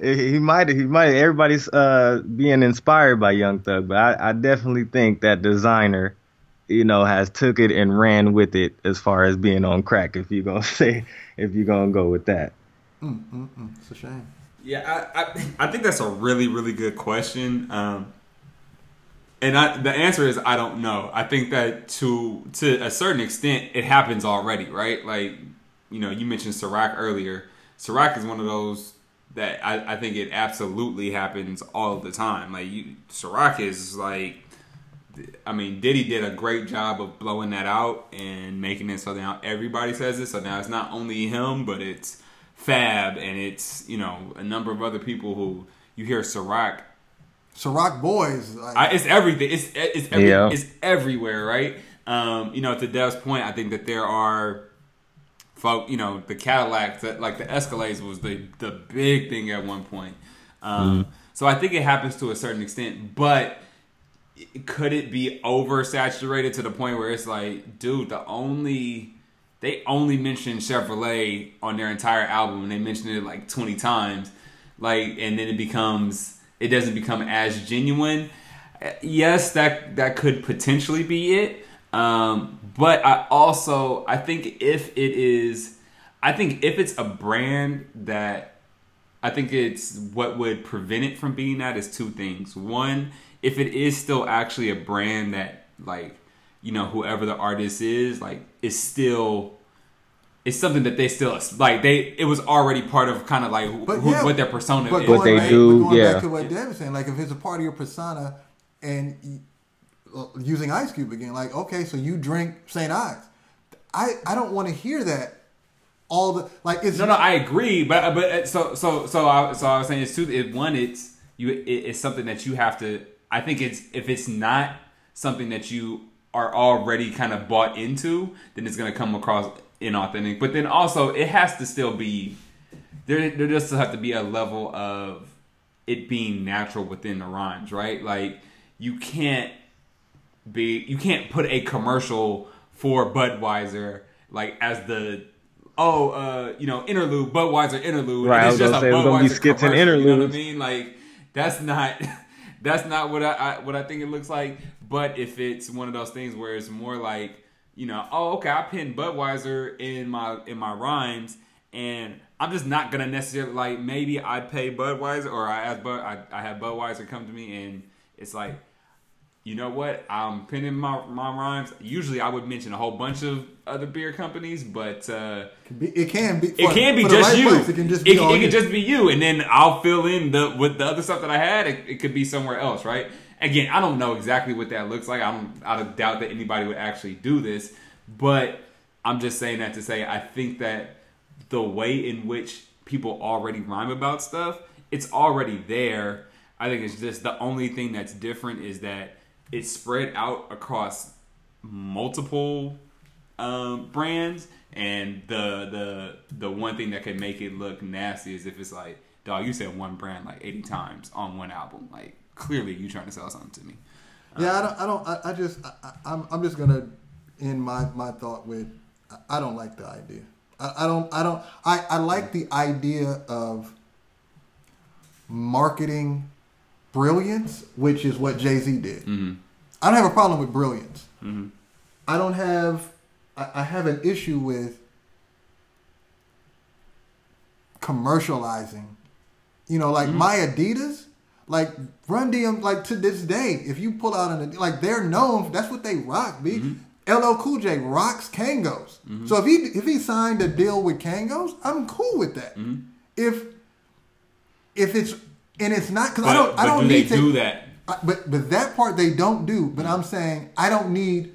He might he might everybody's uh being inspired by Young Thug, but I, I definitely think that Desiigner, you know, has took it and ran with it as far as being on crack. If you're gonna say if you're gonna go with that, mm, mm, mm. it's a shame. Yeah, I, I, I think that's a really really good question. Um, and I, the answer is I don't know. I think that to to a certain extent it happens already, right? Like you know, you mentioned Ciroc earlier. Ciroc is one of those that I, I think it absolutely happens all the time. Like you, Ciroc is like, I mean, Diddy did a great job of blowing that out and making it so now everybody says it. So now it's not only him, but it's Fab and it's you know a number of other people who you hear Ciroc. Ciroc boys, like, I, it's everything. It's it's every, yeah. it's everywhere, right? Um, you know, to Dev's point, I think that there are folk, you know, the Cadillac, that like the Escalades was the the big thing at one point. Um, mm-hmm. So I think it happens to a certain extent, but could it be oversaturated to the point where it's like, dude, the only they only mentioned Chevrolet on their entire album, and they mentioned it like twenty times, like, and then it becomes it doesn't become as genuine. Yes, that that could potentially be it. Um, but I also I think if it is, I think if it's a brand that I think it's what would prevent it from being that is two things. One, if it is still actually a brand that like you know whoever the artist is like is still it's something that they still like they it was already part of kind of like who, yeah, what their persona but is. What they back, do, going yeah. Back to what Dave was saying, like if it's a part of your persona and using Ice Cube again. Like, okay, so you drink St. Ides. I, I don't want to hear that all the like it's no no I agree but but uh, so so so I so I was saying it's two it one it's you it, it's something that you have to I think it's if it's not something that you are already kind of bought into then it's gonna come across inauthentic but then also it has to still be there there just have to be a level of it being natural within the rhymes right like you can't be you can't put a commercial for Budweiser like as the oh uh you know interlude Budweiser interlude right, it's just a say, Budweiser skits and interludes. You know what I mean? Like that's not that's not what I, I what I think it looks like. But if it's one of those things where it's more like you know oh okay I pin Budweiser in my in my rhymes and I'm just not gonna necessarily like maybe I pay Budweiser or I ask Bud I, I have Budweiser come to me and it's like you know what? I'm pinning my, my rhymes. Usually, I would mention a whole bunch of other beer companies, but uh, it can be. It can be just right you. Place, it can just be. It, it can just be you, and then I'll fill in the with the other stuff that I had. It, it, could be somewhere else, right? Again, I don't know exactly what that looks like. I'm out of doubt that anybody would actually do this, but I'm just saying that to say I think that the way in which people already rhyme about stuff, it's already there. I think it's just the only thing that's different is that it's spread out across multiple um, brands, and the the the one thing that could make it look nasty is if it's like, dog, you said one brand like eighty times on one album. Like clearly, you trying to sell something to me. Yeah, I don't. I don't. I, I just. I, I'm. I'm just gonna end my my thought with. I don't like the idea. I, I don't. I don't. I. I like the idea of marketing brilliance, which is what Jay Z did. Mm-hmm. I don't have a problem with brilliance. Mm-hmm. I don't have. I, I have an issue with commercializing. You know, like mm-hmm. my Adidas, like Run DM, like to this day, if you pull out an like they're known, that's what they rock. B. Mm-hmm. LL Cool J rocks Kangos. Mm-hmm. So if he if he signed a deal with Kangos, I'm cool with that. Mm-hmm. If if it's and it's not because I don't I don't do need to do that. I, but but that part they don't do. But I'm saying I don't need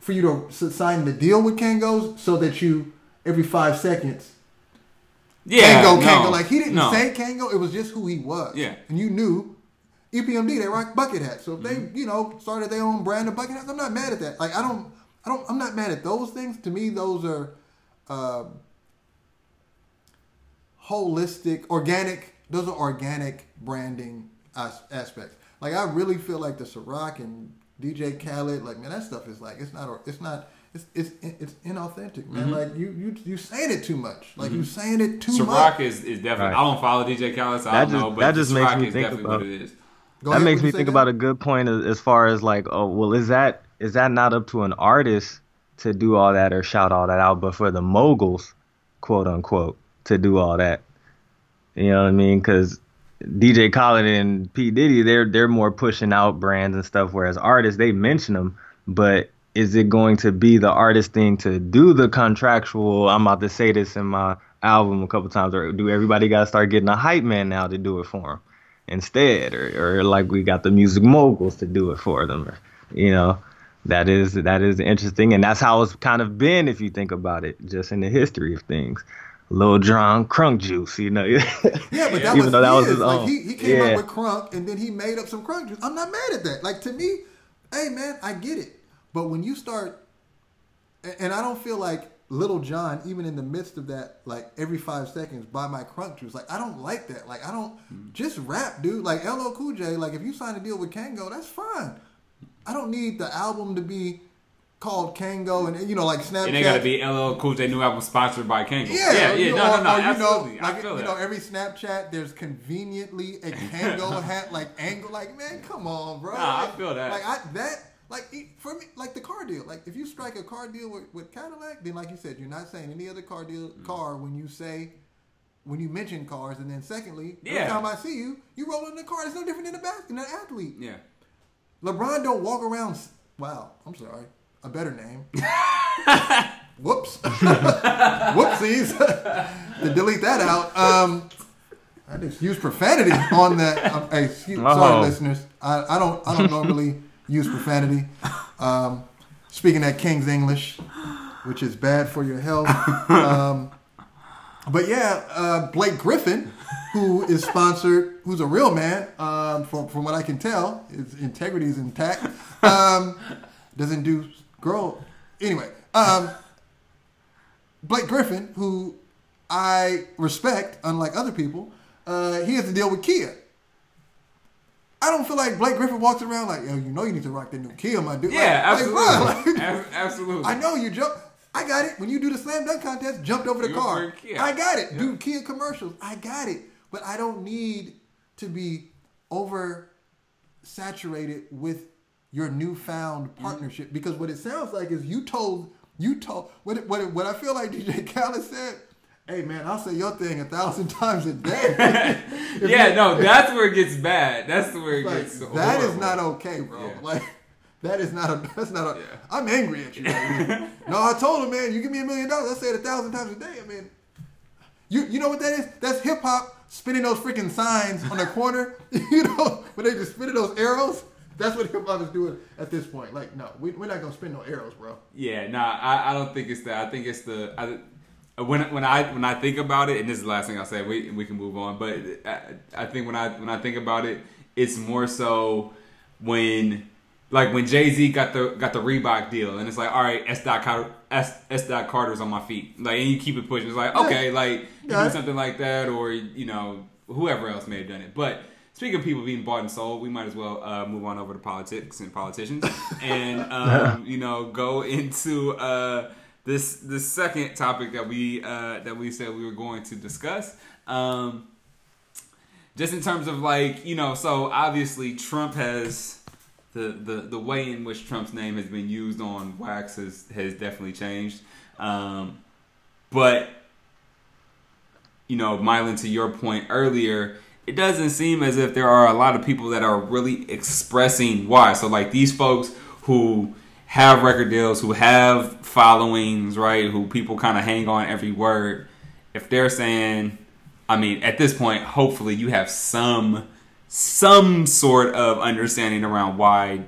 for you to sign the deal with Kango's so that you every five seconds. Yeah, Kango, no, Kango. Like he didn't no. say Kango. It was just who he was. Yeah. and you knew EPMD they rock bucket hats. So if Mm-hmm. they you know started their own brand of bucket hats, I'm not mad at that. Like I don't I don't I'm not mad at those things. To me, those are. Um, holistic, organic. Those are organic branding as- aspects. Like I really feel like the Ciroc and DJ Khaled, like man, that stuff is like it's not it's not it's it's it's inauthentic, man. Mm-hmm. Like you you you saying it too much. Like you saying it too Ciroc much. is, is definitely. Right. I don't follow DJ Khaled, so I don't just- know. But that just makes me is think definitely about- what it is. Go that ahead, makes me think Dan? about a good point as, as far as like, oh, well, is that is that not up to an artist to do all that or shout all that out, but for the moguls, quote unquote, to do all that? You know what I mean? Because DJ Khaled and P Diddy, they're they're more pushing out brands and stuff, whereas artists they mention them, but is it going to be the artist thing to do the contractual? I'm about to say this in my album a couple times, or do everybody got to start getting a hype man now to do it for them? instead or, or like we got the music moguls to do it for them or, you know that is that is interesting and that's how it's kind of been if you think about it just in the history of things Lil Jon Crunk Juice, you know. Yeah, but that even was though that was his. his like own. he, he came yeah. up with crunk and then he made up some crunk juice. I'm not mad at that. Like to me, hey man, I get it. But when you start, and- and I don't feel like Little John, even in the midst of that, like every five seconds, buy my crunk juice. Like I don't like that. Like I don't mm. just rap, dude. Like LL Cool J. Like if you sign a deal with Kango, that's fine. I don't need the album to be called Kango and you know like Snapchat. It ain't got to be LL Cool J new album sponsored by Kango. Yeah, yeah, yeah. you- No, no, no. or, you Absolutely. Know, I like, you that. know, every Snapchat there's conveniently a Kango hat, like angle. Like, man, come on, bro. Nah, I like, feel that. Like I that. Like for me, like the car deal. Like if you strike a car deal with, with Cadillac, then like you said, you're not saying any other car deal Mm. car when you say when you mention cars, and then secondly, Yeah. every time I see you, you roll in the car. It's no different than a bas- than an athlete. yeah. LeBron don't walk around. Wow, I'm sorry. A better name. Whoops. Whoopsies. to delete that out. Um, I just use profanity on that. Um, hey, excuse, Uh-oh. sorry, listeners. I, I don't. I don't normally use profanity. Um, speaking that King's English, which is bad for your health. Um, but yeah, uh, Blake Griffin, who is sponsored, who's a real man, um, from from what I can tell, his integrity is intact. Um, doesn't do girl. Anyway, um, Blake Griffin, who I respect, unlike other people, uh, he has to deal with Kia. I don't feel like Blake Griffin walks around like, yo, you know you need to rock the new Kia, my dude. Yeah, Like- absolutely. like- Ab- absolutely. I know you jump. I got it. When you do the slam dunk contest, jumped over the You car. I got it. Yeah. Do Kia commercials. I got it. But I don't need to be over saturated with your newfound mm-hmm. partnership because what it sounds like is you told you told what what what I feel like DJ Khaled said. Hey man, I'll say your thing a thousand times a day. Yeah, you- no, that's where it gets bad. That's where it like, gets. that is horrible. not okay, bro. Yeah. Like that is not a that's not a Yeah. I'm angry at you. no, I told him, man, you give me a million dollars, I say it a thousand times a day. I mean you you know what that is? That's hip hop spinning those freaking signs on the corner. you know, when they just spinning those arrows. That's what hip hop is doing at this point. Like, no, we, we're not gonna spin no arrows, bro. Yeah, nah, I, I don't think it's that. I think it's the I, when when I when I think about it, and this is the last thing I'll say. We we can move on, but I, I think when I when I think about it, it's more so when like when Jay Z got the got the Reebok deal, and it's like, all right, S. Dot Carter, S. S. Dot Carter's on my feet, like, and you keep it pushing. It's like, okay, like you Got do something like that, or you know, whoever else may have done it, but. Speaking of people being bought and sold, we might as well uh, move on over to politics and politicians, and um, you know, go into uh, this the second topic that we uh, that we said we were going to discuss. Um, just in terms of like you know, so obviously Trump has the the the way in which Trump's name has been used on wax has has definitely changed, um, but you know, Mylan, to your point earlier, it doesn't seem as if there are a lot of people that are really expressing why. So, like these folks who have record deals, who have followings, right? Who people kind of hang on every word. If they're saying, I mean, at this point, hopefully you have some some sort of understanding around why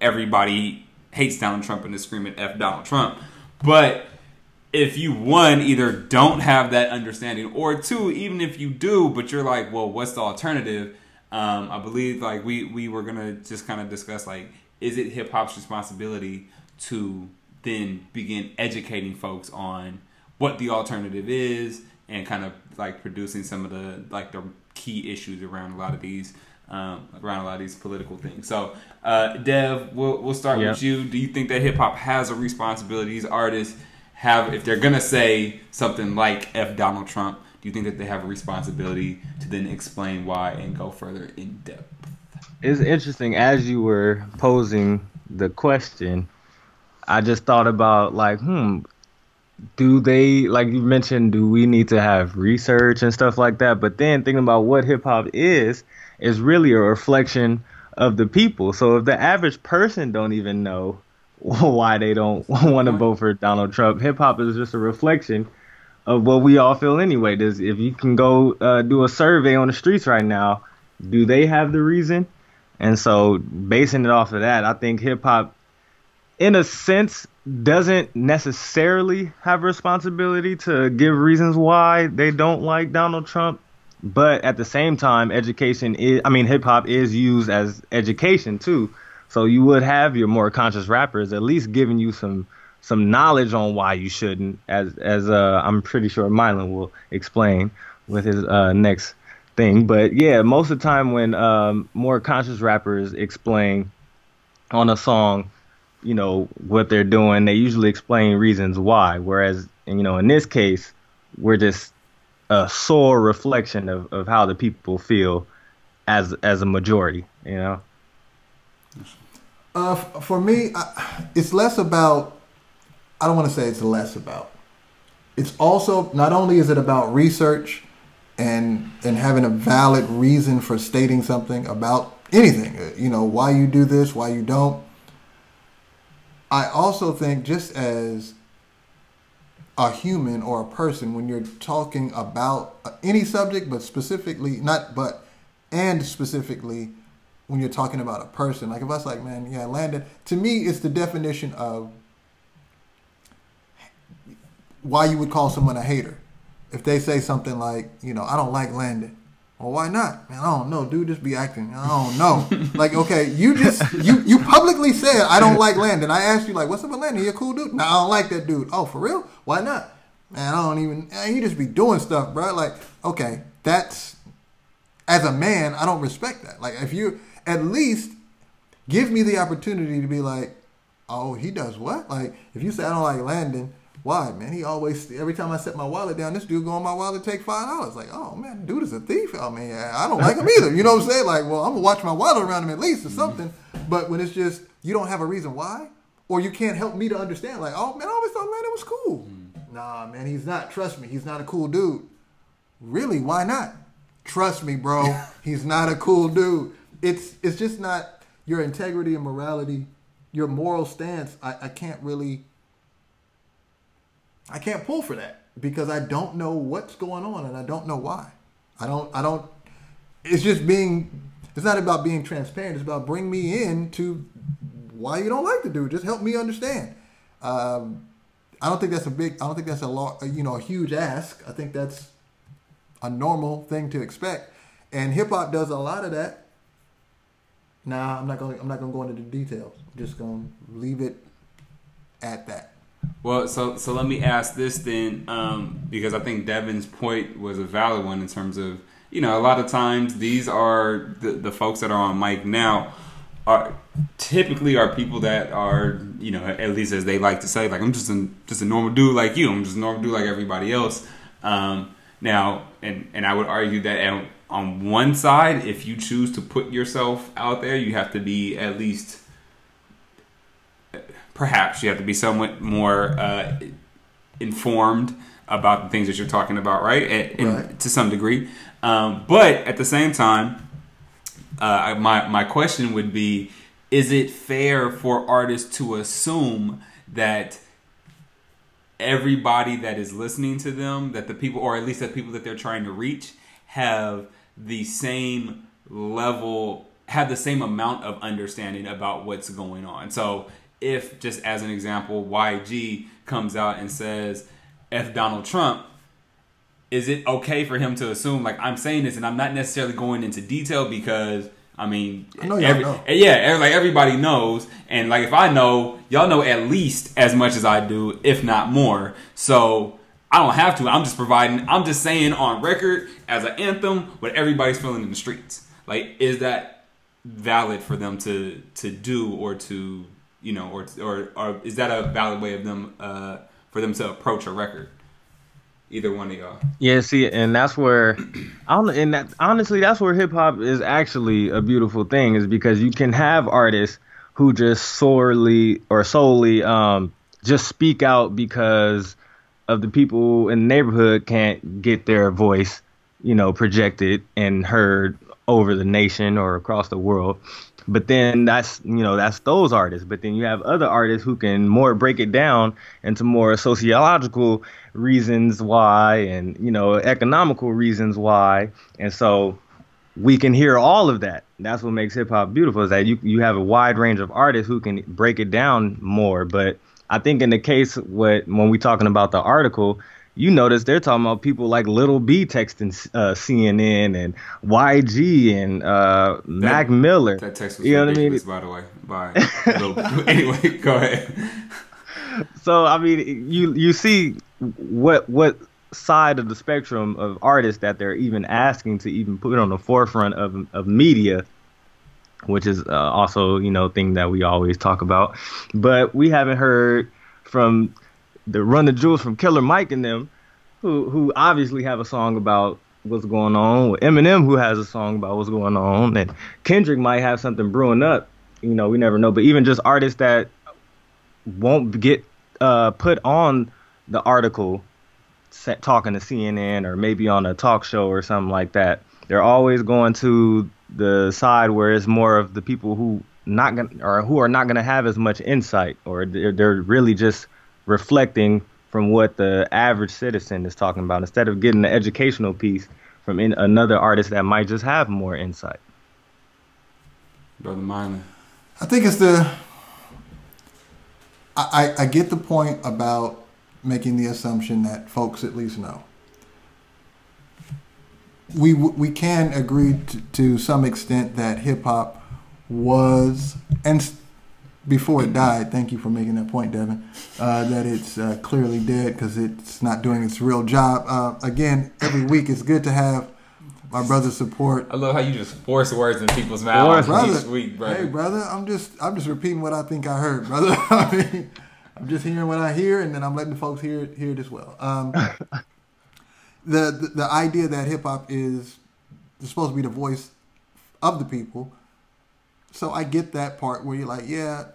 everybody hates Donald Trump and is screaming "F Donald Trump." But if you one either don't have that understanding, or two, even if you do, but you're like, well, what's the alternative? Um, I believe like we we were gonna just kind of discuss like, is it hip hop's responsibility to then begin educating folks on what the alternative is and kind of like producing some of the like the key issues around a lot of these um, around a lot of these political things. So, uh, Dev, we'll we'll start yep. with you. Do you think that hip hop has a responsibility? These artists have, if they're gonna say something like "F Donald Trump," do you think that they have a responsibility to then explain why and go further in depth? It's interesting as you were posing the question. I just thought about like, hmm, do they like you mentioned do we need to have research and stuff like that but then thinking about what hip hop is is really a reflection of the people so if the average person don't even know why they don't want to vote for Donald Trump hip hop is just a reflection of what we all feel anyway Does if you can go uh, do a survey on the streets right now do they have the reason and so basing it off of that I think hip hop in a sense doesn't necessarily have responsibility to give reasons why they don't like Donald Trump. But at the same time, education is, I mean, hip hop is used as education too. So you would have your more conscious rappers at least giving you some some knowledge on why you shouldn't, as as uh, I'm pretty sure Mylan will explain with his uh, next thing. But yeah, most of the time when um, more conscious rappers explain on a song you know what they're doing they usually explain reasons why whereas you know in this case we're just a sore reflection of, of how the people feel as as a majority you know uh, for me I, it's less about i don't want to say it's less about. It's also not only is it about research and and having a valid reason for stating something about anything you know why you do this why you don't I also think just as a human or a person, when you're talking about any subject, but specifically, not but, and specifically when you're talking about a person, like if I was like, man, yeah, Landon, to me, it's the definition of why you would call someone a hater. If they say something like, you know, I don't like Landon, well, why not? Man, I don't know, dude. Just be acting. I don't know. like, okay, you just you you publicly said I don't like Landon. I asked you like, what's up with Landon? He a cool dude? No, I don't like that dude. Oh, for real? Why not? Man, I don't even. Eh, man, you just be doing stuff, bro. Like, okay, that's as a man, I don't respect that. Like, if you at least give me the opportunity to be like, oh, he does what? Like, if you say I don't like Landon, why, man? He always every time I set my wallet down, this dude go on my wallet take five dollars. Like, oh man, dude is a thief. I mean, I don't like him either. You know what I'm saying? Like, well, I'm gonna watch my wallet around him at least or something. Mm-hmm. But when it's just you don't have a reason why, or you can't help me to understand, like, oh man, I always thought Landon was cool. Mm-hmm. Nah, man, he's not. Trust me, he's not a cool dude. Really? Why not? Trust me, bro. he's not a cool dude. It's it's just not your integrity and morality, your moral stance. I, I can't really I can't pull for that because I don't know what's going on and I don't know why. I don't. I don't. It's just being. It's not about being transparent. It's about bring me in to why you don't like the dude. Just help me understand. Um, I don't think that's a big. I don't think that's a lot. You know, a huge ask. I think that's a normal thing to expect. And hip hop does a lot of that. Nah, I'm not going. I'm not going to go into the details. I'm just going to leave it at that. Well, so so let me ask this then, um, because I think Devin's point was a valid one in terms of you know a lot of times these are the, the folks that are on mic now are typically are people that are you know at least as they like to say like I'm just a just a normal dude like you I'm just a normal dude like everybody else. Um, now and and I would argue that on one side if you choose to put yourself out there you have to be at least perhaps you have to be somewhat more uh, informed about the things that you're talking about, right? And, and right. to some degree. Um, but at the same time, uh, my my question would be: Is it fair for artists to assume that everybody that is listening to them, that the people, or at least the people that they're trying to reach, have the same level, have the same amount of understanding about what's going on. So, if just as an example, YG comes out and says, F Donald Trump, is it okay for him to assume like I'm saying this and I'm not necessarily going into detail because I mean, I know every, know. Eh, yeah, like everybody knows, and like if I know, y'all know at least as much as I do, if not more. So I don't have to. I'm just providing. I'm just saying on record as an anthem what everybody's feeling in the streets. Like, is that valid for them to to do or to you know or or, or is that a valid way of them uh, for them to approach a record? either one of y'all. Yeah, see, and that's where I don't. And that honestly, that's where hip hop is actually a beautiful thing, is because you can have artists who just sorely or solely um, just speak out because of the people in the neighborhood can't get their voice, you know, projected and heard over the nation or across the world. But then that's you know that's those artists. But then you have other artists who can more break it down into more sociological reasons why and you know economical reasons why. And so we can hear all of that. That's what makes hip hop beautiful is that you you have a wide range of artists who can break it down more. But I think in the case what when we talking about the article, you notice they're talking about people like Little B texting uh, CNN and YG and uh, that, Mac Miller. That text was you know what I mean? by the way. Bye. anyway, go ahead. So I mean, you you see what what side of the spectrum of artists that they're even asking to even put on the forefront of of media which is uh, also you know thing that we always talk about but we haven't heard from the Run the Jewels from Killer Mike and them, who who obviously have a song about what's going on. With Eminem, who has a song about what's going on, and Kendrick might have something brewing up. You know, we never know. But even just artists that won't get uh, put on the article talking to CNN or maybe on a talk show or something like that. They're always going to the side where it's more of the people who not gonna or who are not gonna have as much insight or they're, they're really just reflecting from what the average citizen is talking about instead of getting the educational piece from in, another artist that might just have more insight. Brother Mylan. I think it's the. I, I get the point about making the assumption that folks at least know. We we can agree to, to some extent that hip hop was and before it died, thank you for making that point, Devin, uh, that it's uh, clearly dead because it's not doing its real job. Uh, again, every week it's good to have my brother's support. I love how you just force words in people's mouths brother, each week, brother. Hey, brother, I'm just I'm just repeating what I think I heard, brother. I mean, I'm just hearing what I hear, and then I'm letting the folks hear it, hear it as well. Um, the, the idea that hip hop is supposed to be the voice of the people so I get that part where you're like, yeah,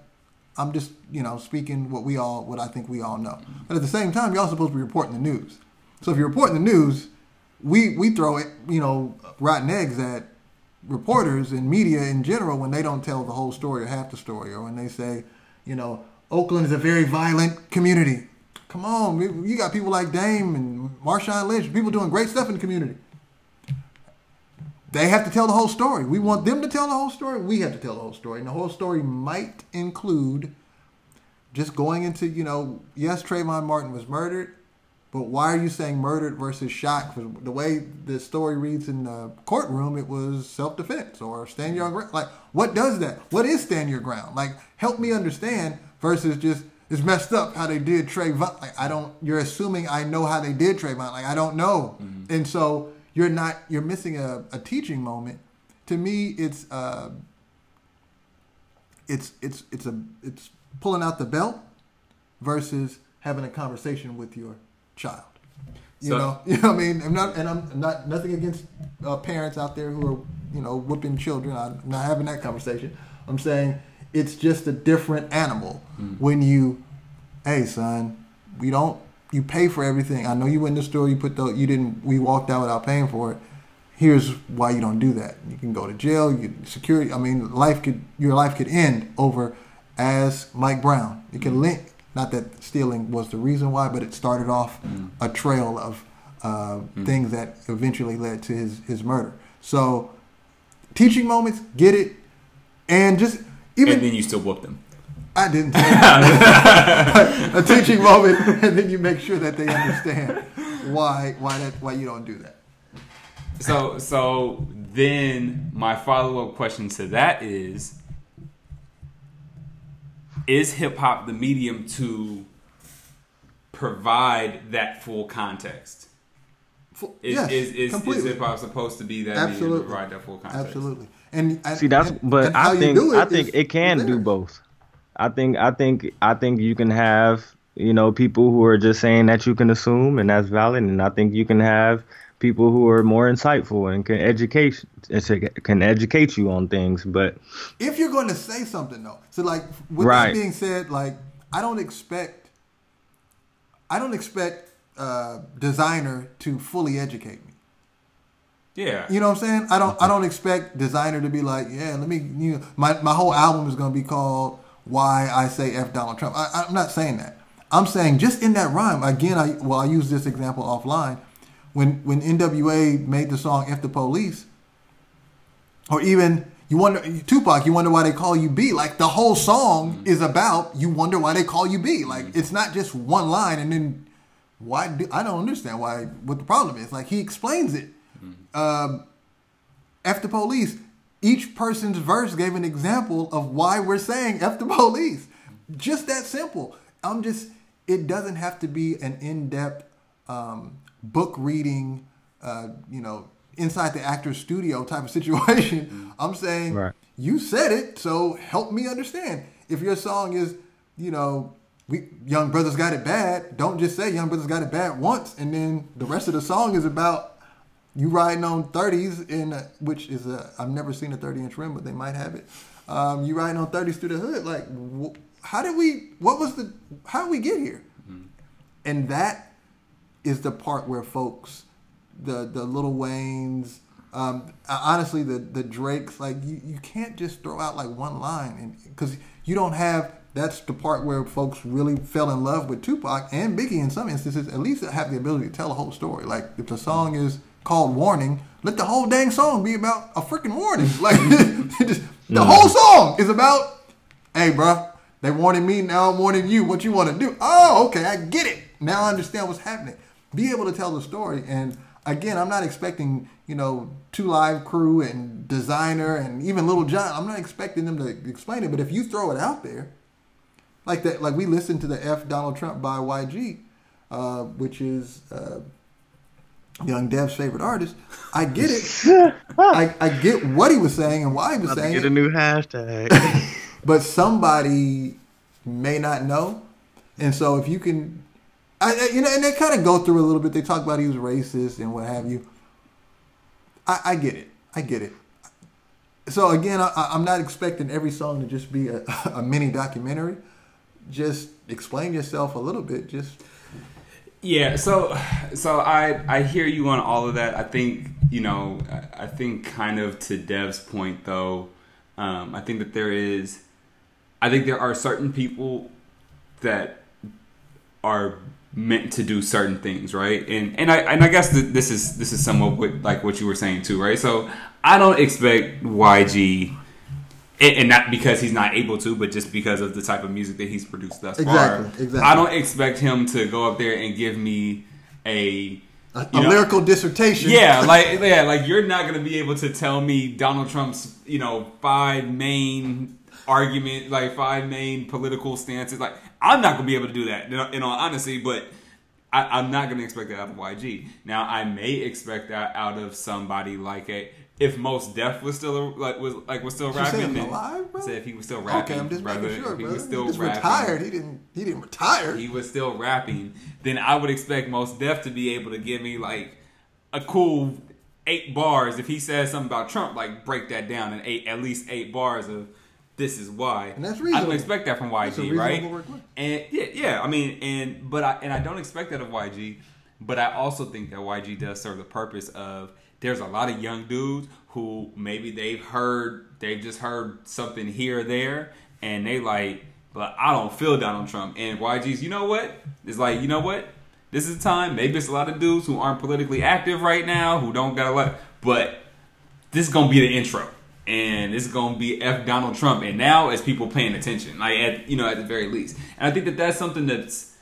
I'm just, you know, speaking what we all, what I think we all know. But at the same time, y'all supposed to be reporting the news. So if you're reporting the news, we we throw it, you know, rotten eggs at reporters and media in general when they don't tell the whole story or half the story, or when they say, you know, Oakland is a very violent community. Come on, you got people like Dame and Marshawn Lynch, people doing great stuff in the community. They have to tell the whole story. We want them to tell the whole story. We have to tell the whole story. And the whole story might include just going into, you know, yes, Trayvon Martin was murdered, but why are you saying murdered versus shot? Because the way the story reads in the courtroom, it was self defense or stand your ground. Like, what does that? What is stand your ground? Like, help me understand versus just it's messed up how they did Trayvon. Like, I don't. You're assuming I know how they did Trayvon. Like, I don't know, mm-hmm. and so you're not you're missing a, a teaching moment. To me, it's uh, it's it's it's a it's pulling out the belt versus having a conversation with your child. You so, know, you know what I mean. I'm not, and I'm not nothing against uh, parents out there who are you know whipping children. I'm not having that conversation. I'm saying it's just a different animal mm. when you, hey son, we don't you pay for everything. I know you went in the store, you put the you didn't we walked out without paying for it. Here's why you don't do that. You can go to jail, you security I mean life could your life could end over as Mike Brown. It can link Not that stealing was the reason why, but it started off mm. a trail of uh, mm. things that eventually led to his his murder. So, teaching moments, get it, and just even. And then you still whoop them. I didn't. a teaching moment, and then you make sure that they understand why why that why you don't do that. So so then my follow up question to that is is hip hop the medium to provide that full context? Is yes, is, is, is hip hop supposed to be that Absolutely. medium to provide that full context? Absolutely. And see that's and, but and I think I think it can do both. I think I think I think you can have you know people who are just saying that you can assume and that's valid, and I think you can have people who are more insightful and can educate can educate you on things. But if you're going to say something though, so like with right. that being said, like I don't expect I don't expect uh, Desiigner to fully educate me. Yeah. You know what I'm saying? I don't I don't expect Desiigner to be like, yeah, let me you know, my my whole album is gonna be called Why I Say F Donald Trump. I, I'm not saying that. I'm saying just in that rhyme, again I well I use this example offline when when NWA made the song "F the Police," or even you wonder Tupac, you wonder why they call you B. Like the whole song mm-hmm. is about you wonder why they call you B. Like mm-hmm. it's not just one line and then why do, I don't understand why what the problem is. Like he explains it. Mm-hmm. Um, F the police. Each person's verse gave an example of why we're saying F the police. Just that simple. I'm just. It doesn't have to be an in depth um, book reading, uh, you know, inside the actor's studio type of situation. Mm-hmm. I'm saying right. you said it, so help me understand. If your song is, you know, we young brothers got it bad, don't just say young brothers got it bad once, and then the rest of the song is about you riding on 30s in a, which is a I've never seen a 30 inch rim, but they might have it. Um, you riding on 30s through the hood, like wh- how did we? What was the? How did we get here? Mm-hmm. And that is the part where folks, the the Lil Waynes, um, honestly, the the Drakes, like you, you can't just throw out like one line, and because you don't have. That's the part where folks really fell in love with Tupac and Biggie in some instances. At least have the ability to tell a whole story. Like if the song is called "Warning," let the whole dang song be about a freaking warning. Like just, the mm. whole song is about, hey, bro, they warning me now. I'm warning you. What you want to do? Oh, okay, I get it. Now I understand what's happening be able to tell the story. And again, I'm not expecting, you know, Two Live Crew and Desiigner and even Little John. I'm not expecting them to explain it. But if you throw it out there, like that, like we listened to the F Donald Trump by YG, uh, which is uh, Young Dev's favorite artist. I get it. I, I get what he was saying and why he was saying get it. Get a new hashtag. but somebody may not know, and so if you can I, you know, and they kind of go through a little bit. They talk about he was racist and what have you. I, I get it. I get it. So again, I, am not expecting every song to just be a, a mini documentary. Just explain yourself a little bit. Just yeah. So so I I hear you on all of that. I think you know I think kind of to Dev's point though. Um, I think that there is. I think there are certain people that are meant to do certain things, right? And and I and I guess this is this is somewhat what, like what you were saying too, right? So I don't expect YG, and not because he's not able to, but just because of the type of music that he's produced thus exactly, far. Exactly. Exactly. I don't expect him to go up there and give me a a, a lyrical dissertation. Yeah, like yeah, like you're not gonna be able to tell me Donald Trump's you know five main argument, like five main political stances. Like I'm not gonna be able to do that in all honesty, but I, am not gonna expect that out of YG. Now I may expect that out of somebody like a if Mos Def was still like was like was still rapping. Then, alive, bro? Say if he was still rapping. Okay, I'm just brother, making sure, if he was still he rapping, retired. He didn't. He didn't retire. He was still rapping. Then I would expect Mos Def to be able to give me like a cool eight bars if he says something about Trump. Like break that down in eight at least eight bars of this is why. And that's reasonable. I don't expect that from YG, right? And yeah, yeah. I mean, and but I and I don't expect that of YG, but I also think that YG does serve the purpose of there's a lot of young dudes who maybe they've heard they've just heard something here or there, and they like but I don't feel Donald Trump. And YG's, you know what? It's like, you know what? This is the time. Maybe it's a lot of dudes who aren't politically active right now, who don't got a lot, but this is gonna be the intro. And this is gonna be F Donald Trump. And now as people paying attention, like at you know, at the very least. And I think that that's something that's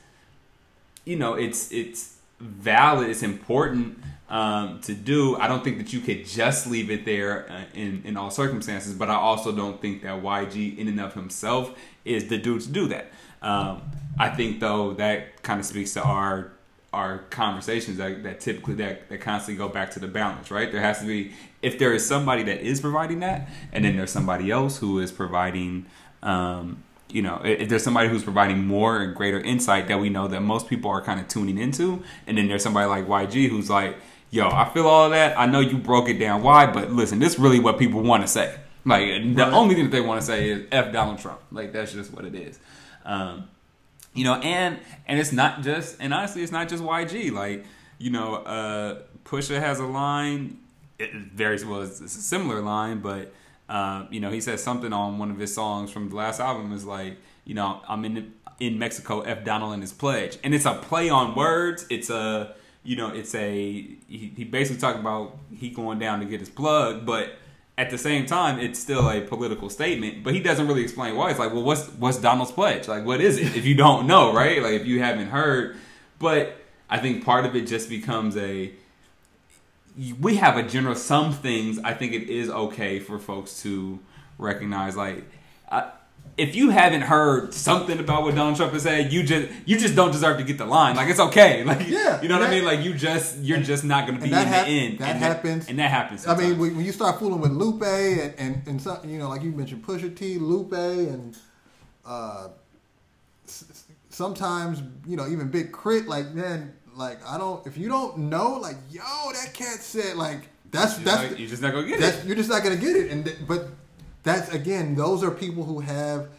you know, it's it's valid, it's important um, to do. I don't think that you could just leave it there uh, in in all circumstances, but I also don't think that YG in and of himself is the dude to do that. Um, I think though that kind of speaks to our our conversations that, that typically that, that constantly go back to the balance, right? There has to be if there is somebody that is providing that, and then there's somebody else who is providing um, you know, if there's somebody who's providing more and greater insight that we know that most people are kind of tuning into, and then there's somebody like YG who's like, yo, I feel all of that. I know you broke it down why, but listen, this is really what people want to say. Like the right. only thing that they want to say is F Donald Trump. Like that's just what it is. Um, you know, and and it's not just and honestly, it's not just YG. Like you know, uh, Pusha has a line. It very well, it's a similar line, but uh, you know, he says something on one of his songs from the last album is like, you know, I'm in in Mexico, F Donald and his pledge, and it's a play on words. It's a you know, it's a he, he basically talking about he going down to get his plug, but at the same time, it's still a political statement. But he doesn't really explain why. It's like, well, what's what's Donald's pledge? Like, what is it? If you don't know, right? Like, if you haven't heard, but I think part of it just becomes a we have a general some things. I think it is okay for folks to recognize, like. I, if you haven't heard something about what Donald Trump has said, you just you just don't deserve to get the line. Like it's okay. Like yeah, you know what that, I mean. Like you just you're just not going to be in hap- the end. That and happens, that, and that happens. Sometimes. I mean, when you start fooling with Lupe and and, and some, you know, like you mentioned, Pusha T, Lupe, and uh, sometimes you know even Big Crit. Like man, like I don't if you don't know, like yo, that cat said like that's you're that's not, you're just not gonna get it. You're just not gonna get it, and but that's again, those are people who have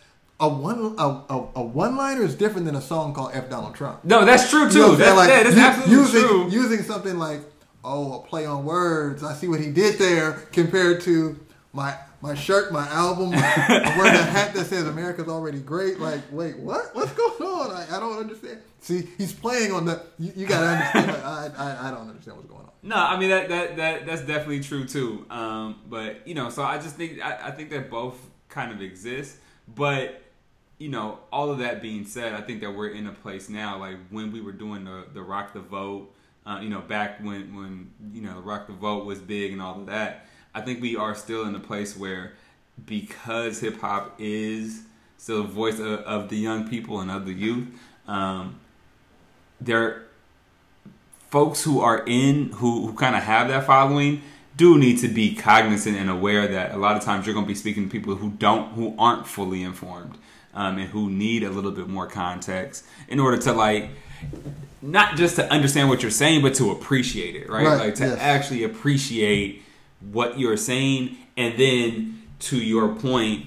a one a, a, a one liner is different than a song called F Donald Trump. No, that's true too. You know that's, like, yeah, that's absolutely using, true. Using something like oh, a play on words. I see what he did there compared to my my shirt, my album. My, I wear a hat that says America's already great. Like, wait, what? What's going on? I, I don't understand. See, he's playing on the. You, you gotta understand. Like, I, I I don't understand what's going on. No, I mean that that, that that's definitely true too. Um, but you know, so I just think I, I think that both kind of exist. But you know, all of that being said, I think that we're in a place now, like when we were doing the the rock the vote, uh, you know, back when when you know the rock the vote was big and all of that. I think we are still in a place where because hip hop is still the voice of, of, the young people and of the youth, um, there folks who are in who, who kind of have that following do need to be cognizant and aware that a lot of times you're going to be speaking to people who don't who aren't fully informed um, and who need a little bit more context in order to like not just to understand what you're saying but to appreciate it right, right like to yes. actually appreciate what you're saying and then to your point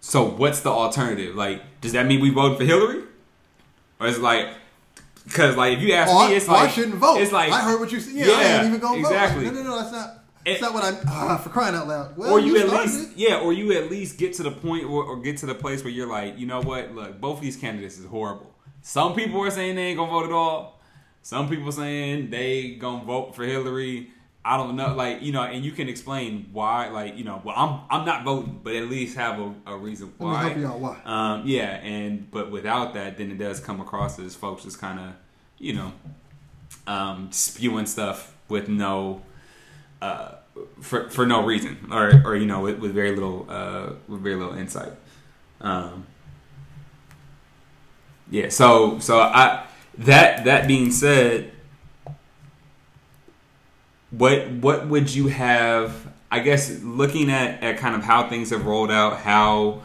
so what's the alternative? Like does that mean we vote for hillary? Or is it like because like if you ask oh, me, it's like I shouldn't vote. It's like I heard what you said. Yeah, yeah, I ain't even gonna exactly. vote. Like, no, no, no, that's not. That's not what I'm uh, for crying out loud. Well, or you, you at least, yeah, or you at least get to the point or, or, get to the place where you're like, you know what? Look, both of these candidates is horrible. Some people are saying they ain't gonna vote at all. Some people saying they gonna vote for Hillary. I don't know, like you know, and you can explain why, like you know, well, I'm I'm not voting, but at least have a, a reason why. Let me help you out why. Um, yeah, and but without that, then it does come across as folks just kind of, you know, um, spewing stuff with no, uh, for for no reason, or or you know, with, with very little uh, with very little insight. Um, yeah, so so I that that being said what what would you have? I guess looking at at kind of how things have rolled out, how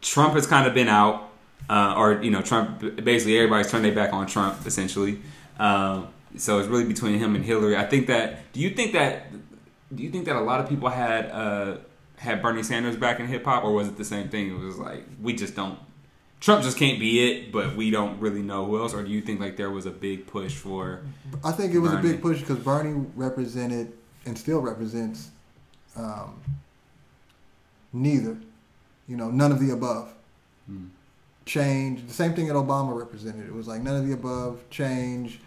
Trump has kind of been out, uh, or you know, Trump basically everybody's turned their back on Trump essentially. Um, so it's really between him and Hillary. I think that. Do you think that? Do you think that a lot of people had uh, had Bernie Sanders back in hip hop, or was it the same thing? It was like we just don't Trump just can't be it, but we don't really know who else. Or do you think like there was a big push for? I think it was Bernie? a big push because Bernie represented and still represents um, neither, you know, none of the above. mm. change. The same thing that Obama represented. It was like none of the above. Change.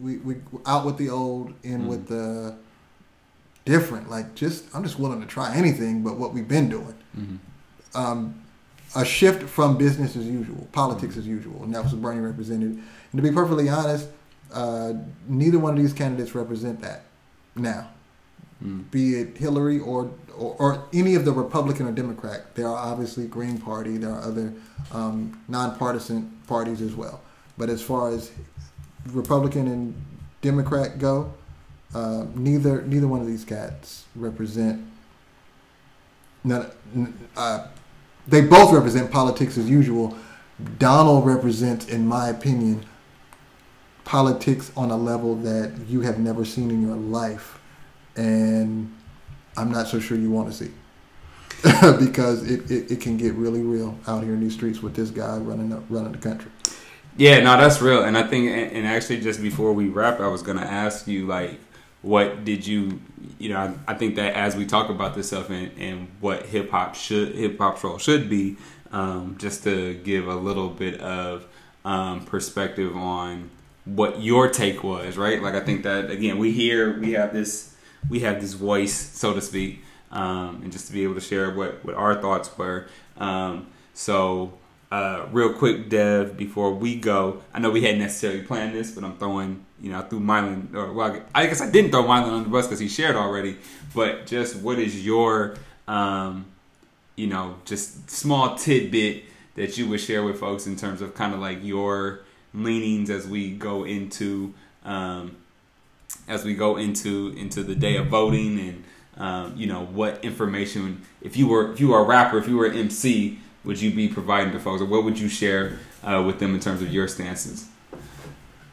We we out with the old, in mm. with the different. Like just I'm just willing to try anything, but what we've been doing. Mm-hmm. Um, a shift from business as usual, politics as usual, and that was what Bernie represented. And to be perfectly honest, uh, neither one of these candidates represent that now. Mm. Be it Hillary or, or, or any of the Republican or Democrat, there are obviously Green Party. There are other um, nonpartisan parties as well. But as far as Republican and Democrat go, uh, neither neither one of these cats represent. None, uh, they both represent politics as usual. Donald represents, in my opinion, politics on a level that you have never seen in your life, and I'm not so sure you want to see. because it, it, it, can get really real out here in these streets with this guy running up, running the country. Yeah, no, that's real. And I think, and actually, just before we wrap, I was going to ask you, like, what did you you know I, I, think that as we talk about this stuff and, and what hip hop should hip hop's role should be um, just to give a little bit of um, perspective on what your take was right? Like I think that again we hear we have this we have this voice so to speak um, and just to be able to share what what our thoughts were. Um, so uh, real quick, Dev, before we go, I know we hadn't necessarily planned this, but I'm throwing, you know, I threw Mylan, or well, I guess I didn't throw Mylan on the bus because he shared already, but just what is your, um, you know, just small tidbit that you would share with folks in terms of kind of like your leanings as we go into, um, as we go into into the day of voting and um, you know what information if you were if you were a rapper if you were an MC would you be providing to folks, or what would you share uh, with them in terms of your stances?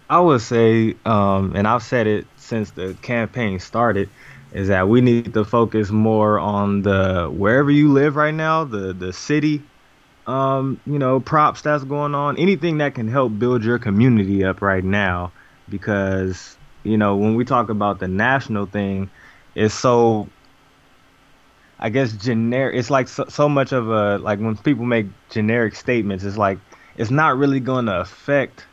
I would say, um, and I've said it since the campaign started, is that we need to focus more on the wherever you live right now, the the city, um, you know, props that's going on, anything that can help build your community up right now, because you know when we talk about the national thing, it's so I guess generic. It's like so, so much of a like when people make generic statements. It's like it's not really going to affect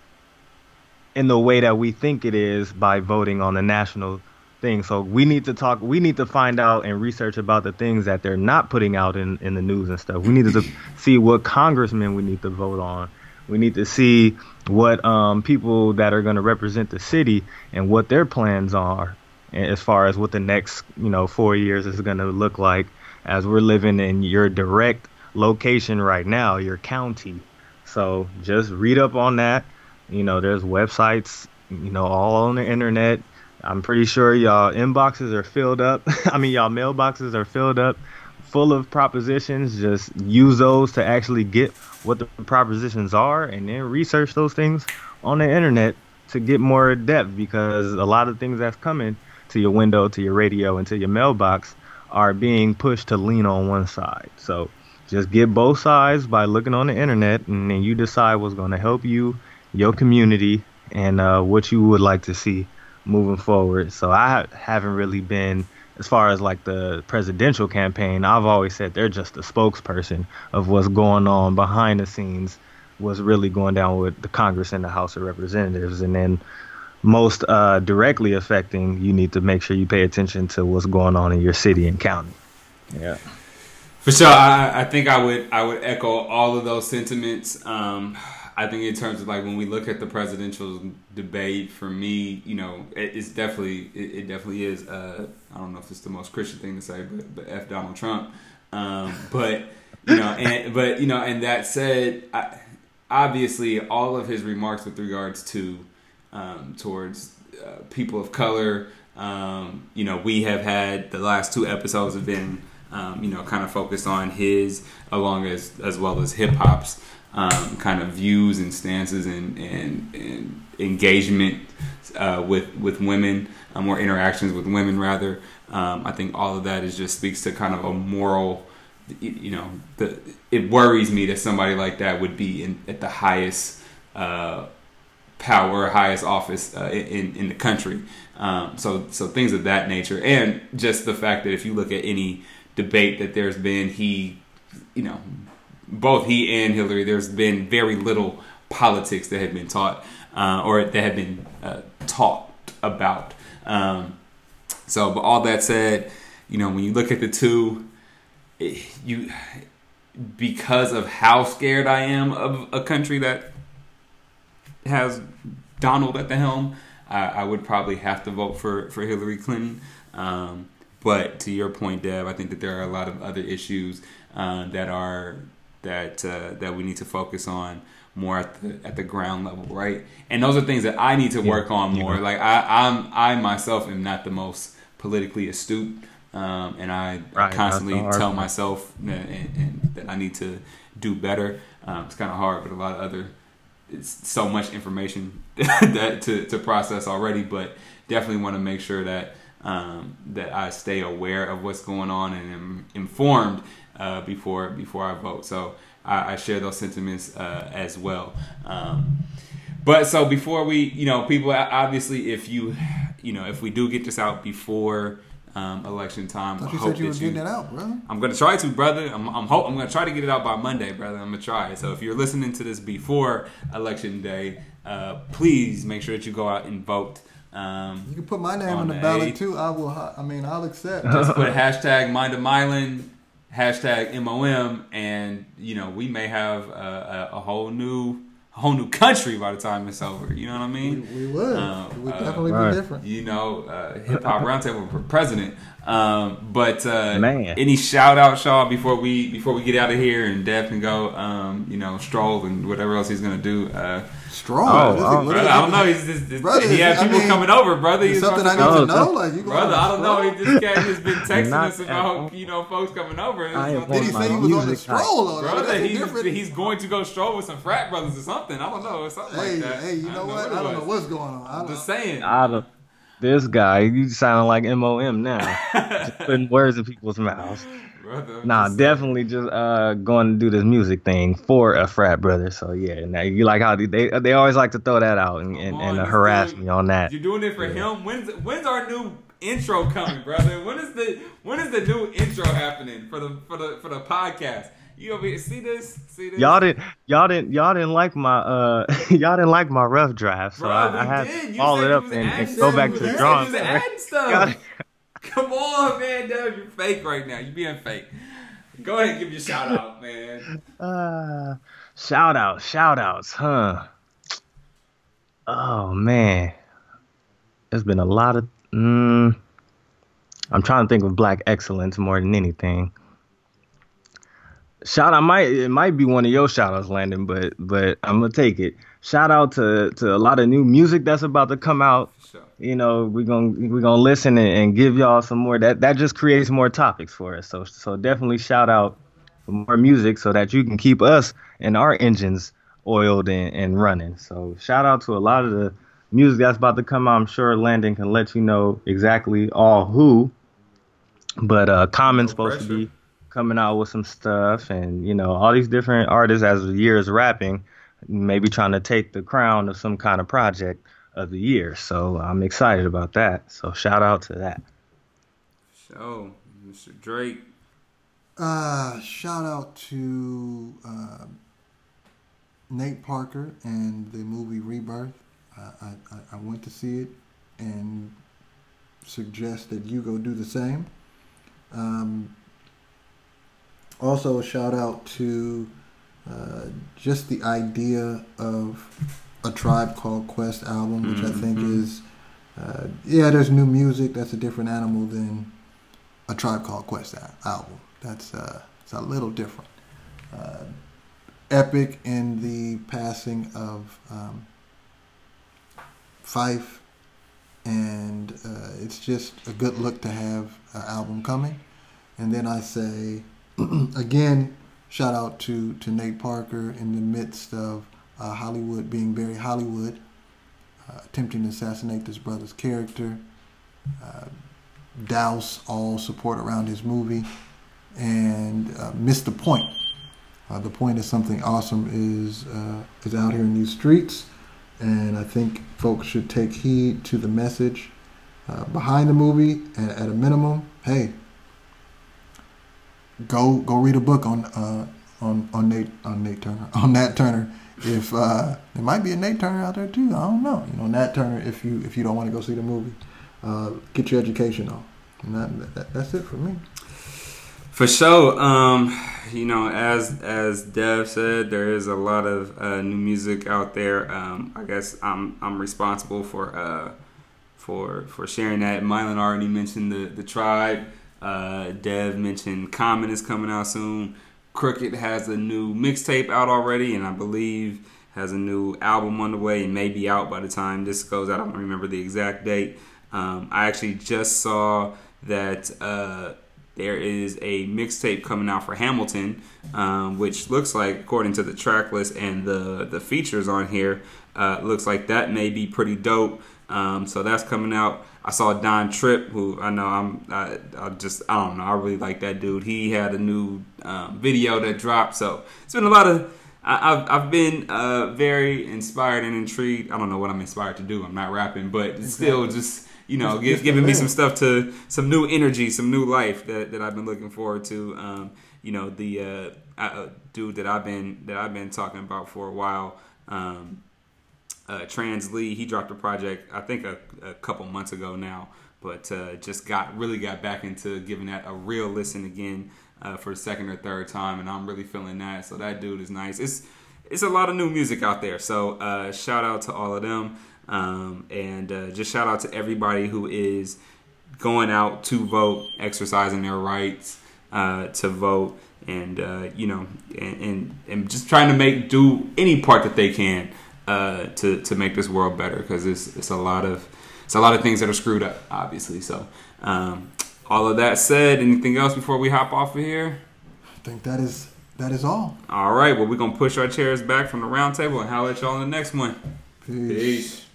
in the way that we think it is by voting on the national thing. So we need to talk. We need to find out and research about the things that they're not putting out in in the news and stuff. We need to see what congressmen we need to vote on. We need to see what um, people that are going to represent the city and what their plans are as far as what the next you know four years is going to look like as we're living in your direct location right now, your county. So just read up on that. You know, there's websites, you know, all on the internet. I'm pretty sure y'all inboxes are filled up. I mean, y'all mailboxes are filled up full of propositions. Just use those to actually get what the propositions are and then research those things on the internet to get more depth because a lot of things that's coming to your window, to your radio, and to your mailbox are being pushed to lean on one side. So just get both sides by looking on the internet, and then you decide what's going to help you, your community, and uh, what you would like to see moving forward. So I haven't really been as far as like the presidential campaign. I've always said they're just a spokesperson of what's going on behind the scenes, what's really going down with the Congress and the House of Representatives, and then most uh, directly affecting, you need to make sure you pay attention to what's going on in your city and county. Yeah. For sure, I, I think I would I would echo all of those sentiments. Um, I think in terms of like when we look at the presidential debate, for me, you know, it, it's definitely it, it definitely is. Uh, I don't know if it's the most Christian thing to say, but but f Donald Trump. Um, but you know, and but you know, and that said, I, obviously all of his remarks with regards to um, towards uh, people of color. Um, you know, we have had the last two episodes have been, um, you know, kind of focused on his, along as as well as hip hop's um, kind of views and stances and and, and engagement uh, with with women, um, or interactions with women rather. Um, I think all of that is just speaks to kind of a moral. You know, the, it worries me that somebody like that would be in, at the highest uh, power, highest office uh, in in the country. Um, so so things of that nature, and just the fact that if you look at any debate that there's been, he, you know, both he and Hillary, there's been very little politics that have been taught uh, or that have been uh, taught about. Um, so, but all that said, you know, when you look at the two, it, you because of how scared I am of a country that has Donald at the helm, I, I would probably have to vote for for Hillary Clinton. Um, but to your point, Dev, I think that there are a lot of other issues uh, that are that uh, that we need to focus on more at the at the ground level, right? And those are things that I need to work on more. Like I, I'm I myself am not the most politically astute, um, and I, right. constantly tell myself that, and, and that, I need to do better. Um, it's kind of hard, but a lot of other it's so much information that to, to process already, but definitely want to make sure that um, that I stay aware of what's going on and am informed uh, before before I vote. So I, I share those sentiments uh, as well. Um, but so before we, you know, people obviously, if you, you know, if we do get this out before um, election time, I you said you were getting it out, brother. I'm gonna try to, brother. I'm, I'm hope I'm gonna try to get it out by Monday, brother. I'm gonna try. So if you're listening to this before election day, uh, please make sure that you go out and vote. Um, you can put my name on, on the, the ballot 8th. too. I will. I mean, I'll accept. Just put hashtag Mind of Mylan hashtag MOM, and you know we may have a, a, a, whole new a whole new country by the time it's over. You know what I mean? We, we would. Um, it would uh, definitely right. be different. You know, uh, hip hop roundtable for president. Um, but uh, Man. any shout out, Shaw, before we before we get out of here and Dev can go, um, you know, stroll and whatever else he's gonna do. Uh, Strong. Oh, oh brother, I don't know. He's just, brother, he had people I mean, coming over, brother. He's something I need to know. Like you brother, I don't know. He just came, he's been texting us about you know folks coming over. Did he say he was on the stroll? brother, he's, he's going to go stroll with some frat brothers or something. I don't know, something hey, like that. Hey, you know what? I don't know what's going on. I'm just saying. I don't. This guy, you sound like MOM now. just putting words in people's mouths brother. Nah, definitely just uh going to do this music thing for a frat brother. So yeah, now you like how they they always like to throw that out and, and, on, and harass doing, me on that. You're doing it for yeah. him. When's when's our new intro coming, brother? When is the when is the new intro happening for the for the for the podcast? You over here, see this? See this? Y'all didn't, y'all didn't, y'all didn't like my, uh, y'all didn't like my rough draft, so Bro, I, I had to follow it up and, and go back to the drawing. Come on, man. Dad, you're fake right now. You're being fake. Go ahead and give your shout out, man. Uh, shout out, shout outs, huh? Oh man, there's been a lot of. Mm, I'm trying to think of black excellence more than anything. Shout out might it might be one of your shout outs, Landon, but but I'm gonna take it. Shout out to to a lot of new music that's about to come out you know, we're gonna we're gonna listen and, and, give y'all some more. That that just creates more topics for us. So so definitely shout out for more music so that you can keep us and our engines oiled and, and running. So shout out to a lot of the music that's about to come out. I'm sure Landon can let you know exactly all who. But uh Common's no supposed to be coming out with some stuff and you know all these different artists as the year is wrapping maybe trying to take the crown of some kind of project of the year. So I'm excited about that. So shout out to that. So, Mr. Drake. Uh, shout out to uh, Nate Parker and the movie Rebirth. Uh, I, I, I went to see it and suggest that you go do the same. Um, also, a shout out to uh, just the idea of a Tribe Called Quest album, which mm-hmm. I think mm-hmm. is, uh, yeah, there's new music. That's a different animal than a Tribe Called Quest album. That's uh, it's a little different. Uh, epic in the passing of um, Phife, and uh, it's just a good look to have an album coming. And then I say, again, shout out to, to Nate Parker in the midst of uh, Hollywood being very Hollywood, uh, attempting to assassinate this brother's character, uh, douse all support around his movie, and uh, miss the point. Uh, the point is something awesome is uh, is out here in these streets, and I think folks should take heed to the message behind the movie. And at a minimum, hey, go go read a book on uh, on on Nate on Nate Turner on Nat Turner. If uh, there might be a Nate Turner out there too, I don't know. You know, Nat Turner. If you if you don't want to go see the movie, uh, get your education on. That, that, that's it for me. For sure. Um, you know, as as Dev said, there is a lot of uh, new music out there. Um, I guess I'm I'm responsible for uh, for for sharing that. Mylan already mentioned the the tribe. Uh, Dev mentioned Common is coming out soon. Crooked has a new mixtape out already, and I believe has a new album on the way and may be out by the time this goes out. I don't remember the exact date. Um, I actually just saw that uh, there is a mixtape coming out for Hamilton, um, which looks like, according to the track list and the the features on here, uh, looks like that may be pretty dope. Um, so that's coming out. I saw Don Trip, who I know I'm, I, I, just, I don't know, I really like that dude. He had a new um, video that dropped, so it's been a lot of. I, have I've been uh, very inspired and intrigued. I don't know what I'm inspired to do. I'm not rapping, but exactly. still just you know, give, giving me some stuff to some new energy, some new life that, that I've been looking forward to. Um, you know, the uh, uh, dude that I've been that I've been talking about for a while. Um, uh, Trans Lee, he dropped a project I think a, a couple months ago now, but uh, just got really got back into giving that a real listen again uh, for the second or third time, and I'm really feeling that. So that dude is nice. It's it's a lot of new music out there. So uh, shout out to all of them, um, and uh, just shout out to everybody who is going out to vote, exercising their rights uh, to vote, and you know, and, and and just trying to make do any part that they can uh, to to make this world better because it's it's a lot of it's a lot of things that are screwed up, obviously. So, um, all of that said, anything else before we hop off of here? I think that is that is all. All right. Well, we're gonna push our chairs back from the round table and holler at y'all in the next one. Peace. Peace.